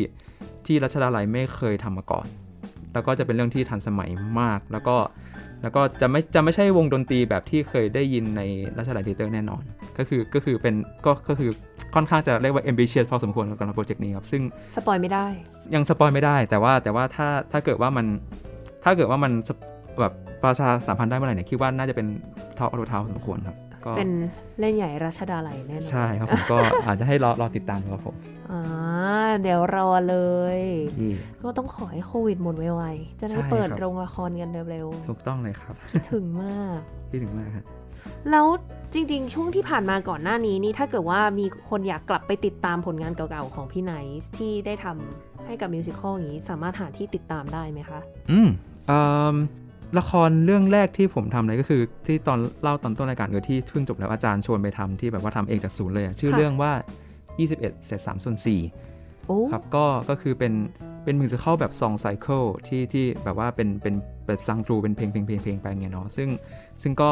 ที่รัชดาลัยไม่เคยทำมาก่อน แแล้วก็จะเป็นเรื่องที่ทันสมัยมาก แล้วก็แล้วก็จะไม่จะไม่ใช่วงดนตรีแบบที่เคยได้ยินในรัชดาลัยเธียเตอร์แน่นอน ก็คือก็คือเป็นก็ก็คือค่อนข้างจะเรียกว่า ambitious พอสมควรกับการ project นี้ครับ ซึ่ง spoil ไม่ได้ ยัง spoil ไม่ได้ แต่ว่าแต่ว่าถ้าถ้าเกิดว่ามันถ้าเกิดว่ามันสปแบบประชาสัมพันธ์ได้เมื่อไหร่เนี่ยคิดว่าน่าจะเป็น talk of the town พอสมควรครับ ก็เป็นเล่นใหญ่รัชดาลัยแน่นอนใช่ครับผมก็อาจจะให้รอรอติดตามครับผมอ่าเดี๋ยวรอเลยนี่ก็ต้องขอให้โควิดหมดไวๆจะได้ใช่เปิดครับโรงละครกันเร็วถูกต้องเลยครับๆคิดถึงมากคิดถึงมากครับแล้วจริง ๆ ช่วงที่ผ่านมาก่อนหน้านี้นี่ถ้าเกิดว่ามีคนอยากกลับไปติดตามผลงานเก่าๆของพี่ไนท์ที่ได้ทำให้กับ musical อย่างนี้สามารถหาที่ติดตามได้ไหมคะ อืมเอิ่ม ละครเรื่องแรกที่ผมทำเลยก็คือ ที่ตอนเล่าตอนต้นรายการคือที่เพิ่งจบแล้วอาจารย์ชวนไปทำที่แบบว่าทำเองจากศูนย์เลยอะชื่อค่ะเรื่องว่า 21เศษ3ส่วน4โอ้ครับก็ก็คือเป็นเป็น musical แบบ song cycle ที่ที่แบบว่าเป็นเป็นแบบ sung-through เป็นเพลงเพลงเพลงเพลงไปอย่างเงี้ยเนาะซึ่งซึ่งก็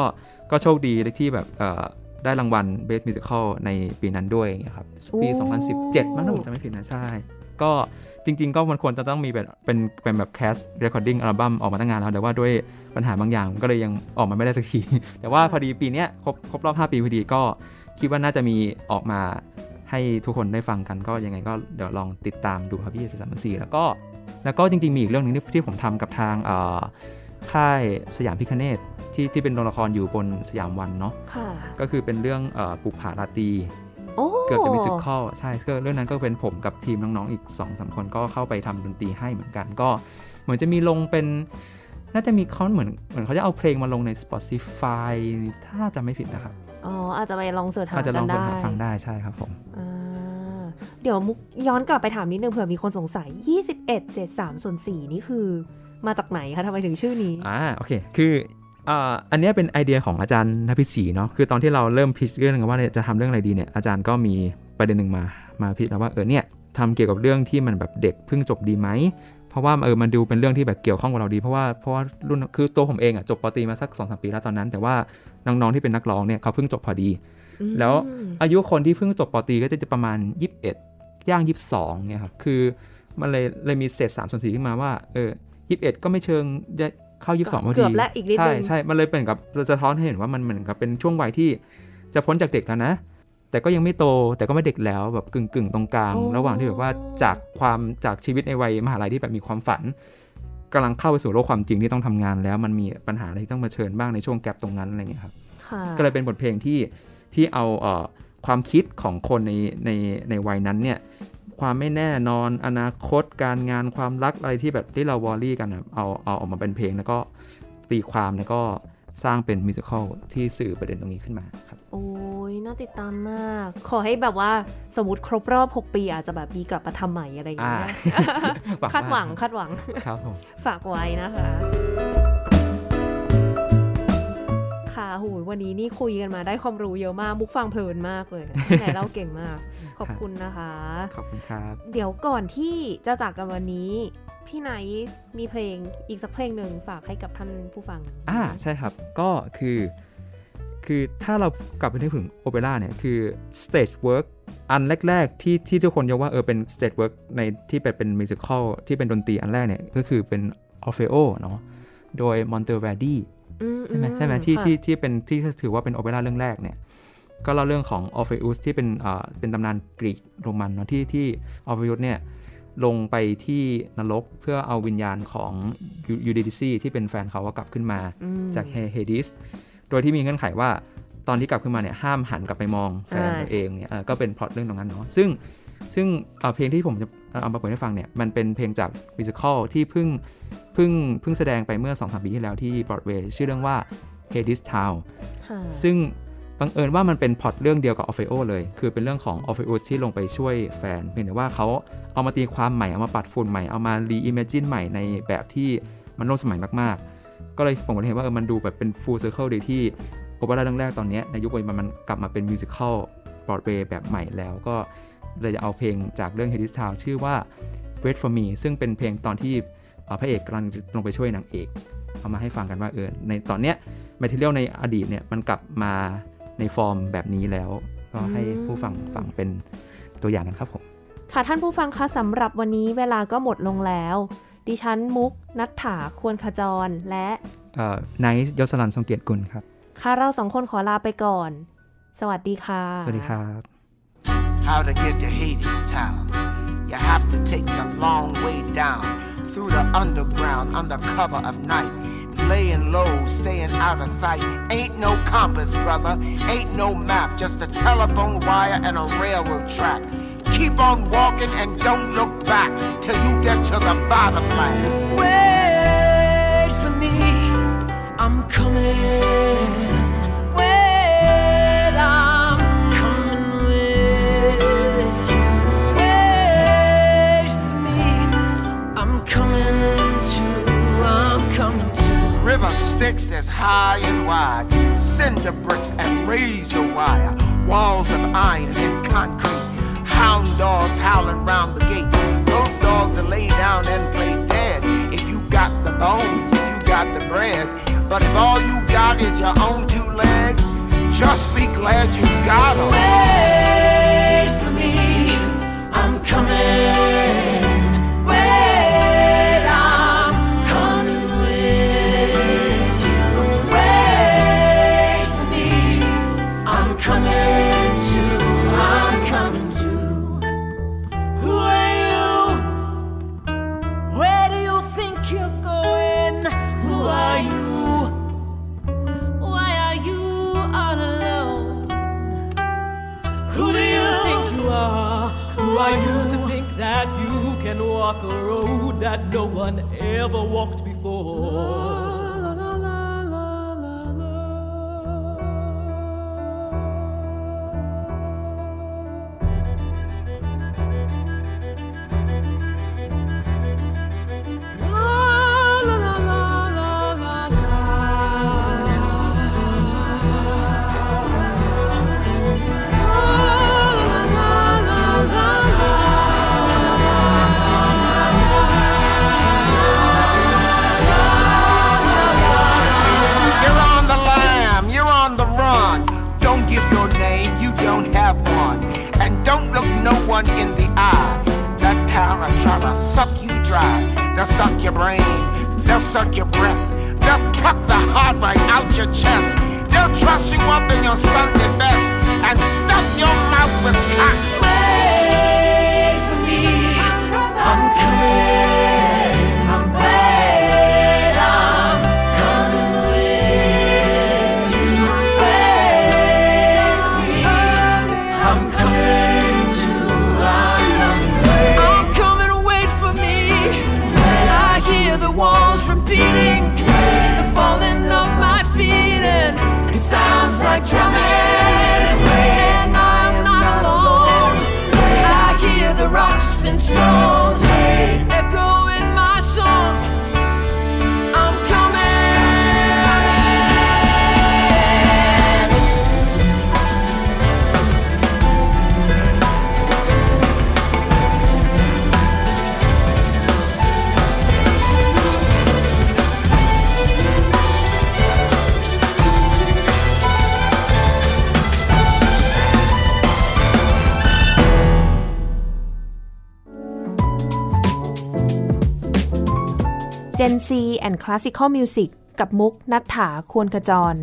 ก็โชคดีที่แบบเอ่อได้รางวัล best musical ในปีนั้นด้วยอย่างเงี้ยครับปี 2017 มั้งถ้าผมจำไม่ผิดนะใช่ ก็ จริง ๆ ก็มันควรจะต้องมีแบบเป็นเป็นแบบ cast recording album ออกมาตั้งนานแล้วแต่ว่าด้วยปัญหาบางอย่างก็เลยยังออกมาไม่ได้สักที แต่ว่าพอดีปีเนี้ยครบครบรอบ 5 ปีพอดีก็คิดว่าน่าจะมีออกมาให้ทุกคนได้ฟังกันก็ยังไงก็เดี๋ยวลองติดตามดูครับพี่สามสี่แล้วก็แล้วก็จริง ๆ มีอีกเรื่องหนึงที่ที่ผมทำกับทางเอ่อค่ายสยามพิคเนตที่ที่เป็นโรงละครอยู่บนสยามวันเนาะค่ะก็คือเป็นเรื่องเอ่อปุกผาราตรีโอ้ เกือบจะมิวสิควลใช่ก็เรื่องนั้นก็เป็นผมกับทีมน้องๆอีก2อสคนก็เข้าไปทำดนตรีให้เหมือนกัน ก็เหมือนจะมีลงเป็น น่าจะมีเขาเหมือนเหมือนเขาจะเอาเพลงมาลงใน Spotify ถ้าจะไม่ผิดนะครับอ๋ออาจจะไปลองเสิร์ชหาอาจจะลกัองนเปิดได้หาฟังได้ใช่ครับผมอ่าเดี๋ยวมุกย้อนกลับไปถามนิดนึงเผื่อมีคนสงสัย 21เศษ3ส่วน4นี่คือมาจากไหนคะทำไมถึงชื่อนี้อ่าโอเค คือ อ่าอันเนี้ยเป็นไอเดียของอาจารย์นภิศรีเนาะคือตอนที่เราเริ่มพิชเรื่องกันว่าเนี่ยจะทำเรื่องอะไรดีเนี่ยอาจารย์ก็มีประเด็นหนึ่งมามาพิจแล้วว่าเออเนี่ยทำเกี่ยวกับเรื่องที่มันแบบเด็กเพิ่งจบดีไหมเพราะว่าเออมันดูเป็นเรื่องที่แบบเกี่ยวข้องกับเราดีเพราะว่าเพราะว่ารุ่นคือตัวผมเองอะจบปตรีมาสัก2อสปีแล้วตอนนั้น แต่ว่าน้องๆที่เป็นนักร้องเนี่ยเขาเพิ่งจบพอดี แล้วอายุคนที่เพิ่งจบปตรีก็จะประมาณ 21 ย่าง 22เนี่ยครับคือมันเลยเลยมีเศษ3ส่วน4ขึ้นมาว่าเออ21 ก็ไม่เชิงจะ เข้า22พอดีเกือบและอีกนิดใช่นึงใช่มันเลยเป็นกับเราจะท้อนให้เห็นว่ามันเหมือนกับเป็นช่วงวัยที่จะพ้นจากเด็กแล้วนะ แต่ก็ยังไม่โตแต่ก็ไม่เด็กแล้วแบบกึ่งกึ่งๆตรงกลาง ระหว่างที่แบบว่าจากความจากชีวิตในวัยมหาลัยที่แบบมีความฝันกำลังเข้าไปสู่โลกความจริงที่ต้องทำงานแล้ว มันมีปัญหาอะไรที่ต้องมาเผชิญบ้างในช่วงแกลบตรงนั้นอะไรอย่างเงี้ยครับค่ะก็เลยเป็นบทเพลงที่ที่เอาเอ่อความคิดของคนในในในวัยนั้นเนี่ย ความไม่แน่นอน อนาคตการงานความรักอะไรที่แบบที่เราวอรี่กันอะเอาเอาออกมาเป็นเพลงแล้วก็ตีความแล้วก็สร้างเป็นมิวสิควลที่สื่อประเด็นตรงนี้ขึ้นมาครับโอ้ยน่าติดตามมาก ขอให้แบบว่าสมมติครบรอบ 6 ปีอาจจะแบบมีกลับมาทำใหม่อะไรอย่างเงี้ยอ่าคาดหวังคาดหวังครับผมฝากไว้นะคะค่ะหูยวันนี้นี่คุยกันมาได้ความรู้เยอะมากมุกฟังเพลินมากเลยไหนเล่าเก่งมาก ขอบคุณนะคะ ขอบคุณครับ เดี๋ยวก่อนที่จะจากกันวันนี้ พี่ไนท์มีเพลงอีกสักเพลงหนึ่งฝากให้กับท่านผู้ฟัง อ่าใช่ครับ ก็คือ คือถ้าเรากลับไปนึกถึงโอเปร่าเนี่ย คือ stage work อันแรก ๆ ที่ที่ทุกคนยกว่าเออเป็น stage work ในที่เป็นเป็นมิวสิควลที่เป็นดนตรีอันแรกเนี่ย ก็คือเป็น Orfeo เนาะโดย Monteverdi อืมใช่ไหมอืใช่ไหมที่ค่ะที่ที่เป็นที่ถือว่าเป็นโอเปร่าเรื่องแรกเนี่ย ก็เล่าเรื่องของ Orpheus ที่เป็นอ่าเป็นตำนานกรีกโรมันเนาะที่ที่ Orpheus เนี่ยลงไปที่นรกเพื่อเอาวิญญาณของยูริดิซีที่เป็นแฟนเขากลับขึ้นมาอืมจากเฮดีสโดยที่มีเงื่อนไขว่าตอนที่กลับขึ้นมาเนี่ยห้ามหันกลับไปมองแฟนอ่าตัวเองเนี่ยเอ่อก็เป็นพล็อตเรื่องตรงนั้นเนาะซึ่งซึ่งเอ่อเพลงที่ผมจะเอามาเปิดให้ฟังเนี่ยมันเป็นเพลงจาก musical ที่เพิ่งเพิ่งเพิ่งแสดงไปเมื่อ2อสปีที่แล้วที่บรอดเวย์ชื่อเรื่องว่า Hadestown ค่ะซึ่ง บังเอิญว่ามันเป็นพล็อตเรื่องเดียวกับออร์เฟโอเลย คือเป็นเรื่องของออฟเฟ u สที่ลงไปช่วยแฟนเพียงแต่ว่าเขาเอามาตีความใหม่ เอามาปัดฝุ่นใหม่ เอามา reimagine ใหม่ในแบบที่มันร่วมสมัยมากๆ ก็เลยผมก็เห็นว่าเออมันดูแบบเป็น full circle ดีที่โอเปร่าเรื่องแรกตอนนี้ในยุคปัจจุบันมันกลับมาเป็น musical บรอดเวย์แบบใหม่แล้วก็เลยจะเอาเพลงจากเรื่อง Hadestown ชื่อว่า Wait for Me ซึ่งเป็นเพลงตอนที่พระเอกกำลังลงไปช่วยนางเอก เอามาให้ฟังกันว่าเออในตอนเนี้ย material ในอดีตเนี่ยมันกลับมา ในฟอร์มแบบนี้แล้ว ก็ให้ผู้ฟังฟังเป็นตัวอย่างกันครับผมค่ะท่านผู้ฟังคะสำหรับวันนี้เวลาก็หมดลงแล้ว ดิฉันมุก นัฐถาควรขจรและไนท์ยศรันทรงเกียรติกุลครับ ค่ะเราสองคนขอลาไปก่อน สวัสดีค่ะ สวัสดีครับ How to get to Hades Town? You have to take a long way down through the underground under cover of night. Laying low, staying out of sight. Ain't no compass, brother. Ain't no map. Just a telephone wire and a railroad track. Keep on walking and don't look back till you get to the bottom line. Wait for me, I'm coming. River as high and wide, cinder bricks and razor wire, walls of iron and concrete, hound dogs howling round the gate. Those dogs will lay down and play dead if you got the bones, if you got the bread. But if all you got is your own two legs, just be glad you got them. Walk a road that no one ever walked before? Suck your breath. They'll pluck the heart right out your chest. They'll truss you up in your Sunday best and stuff your mouth with cotton. Wait for me, I'm coming. And stones Gen Z and Classical Music กับมุกนัฐถาควรขจร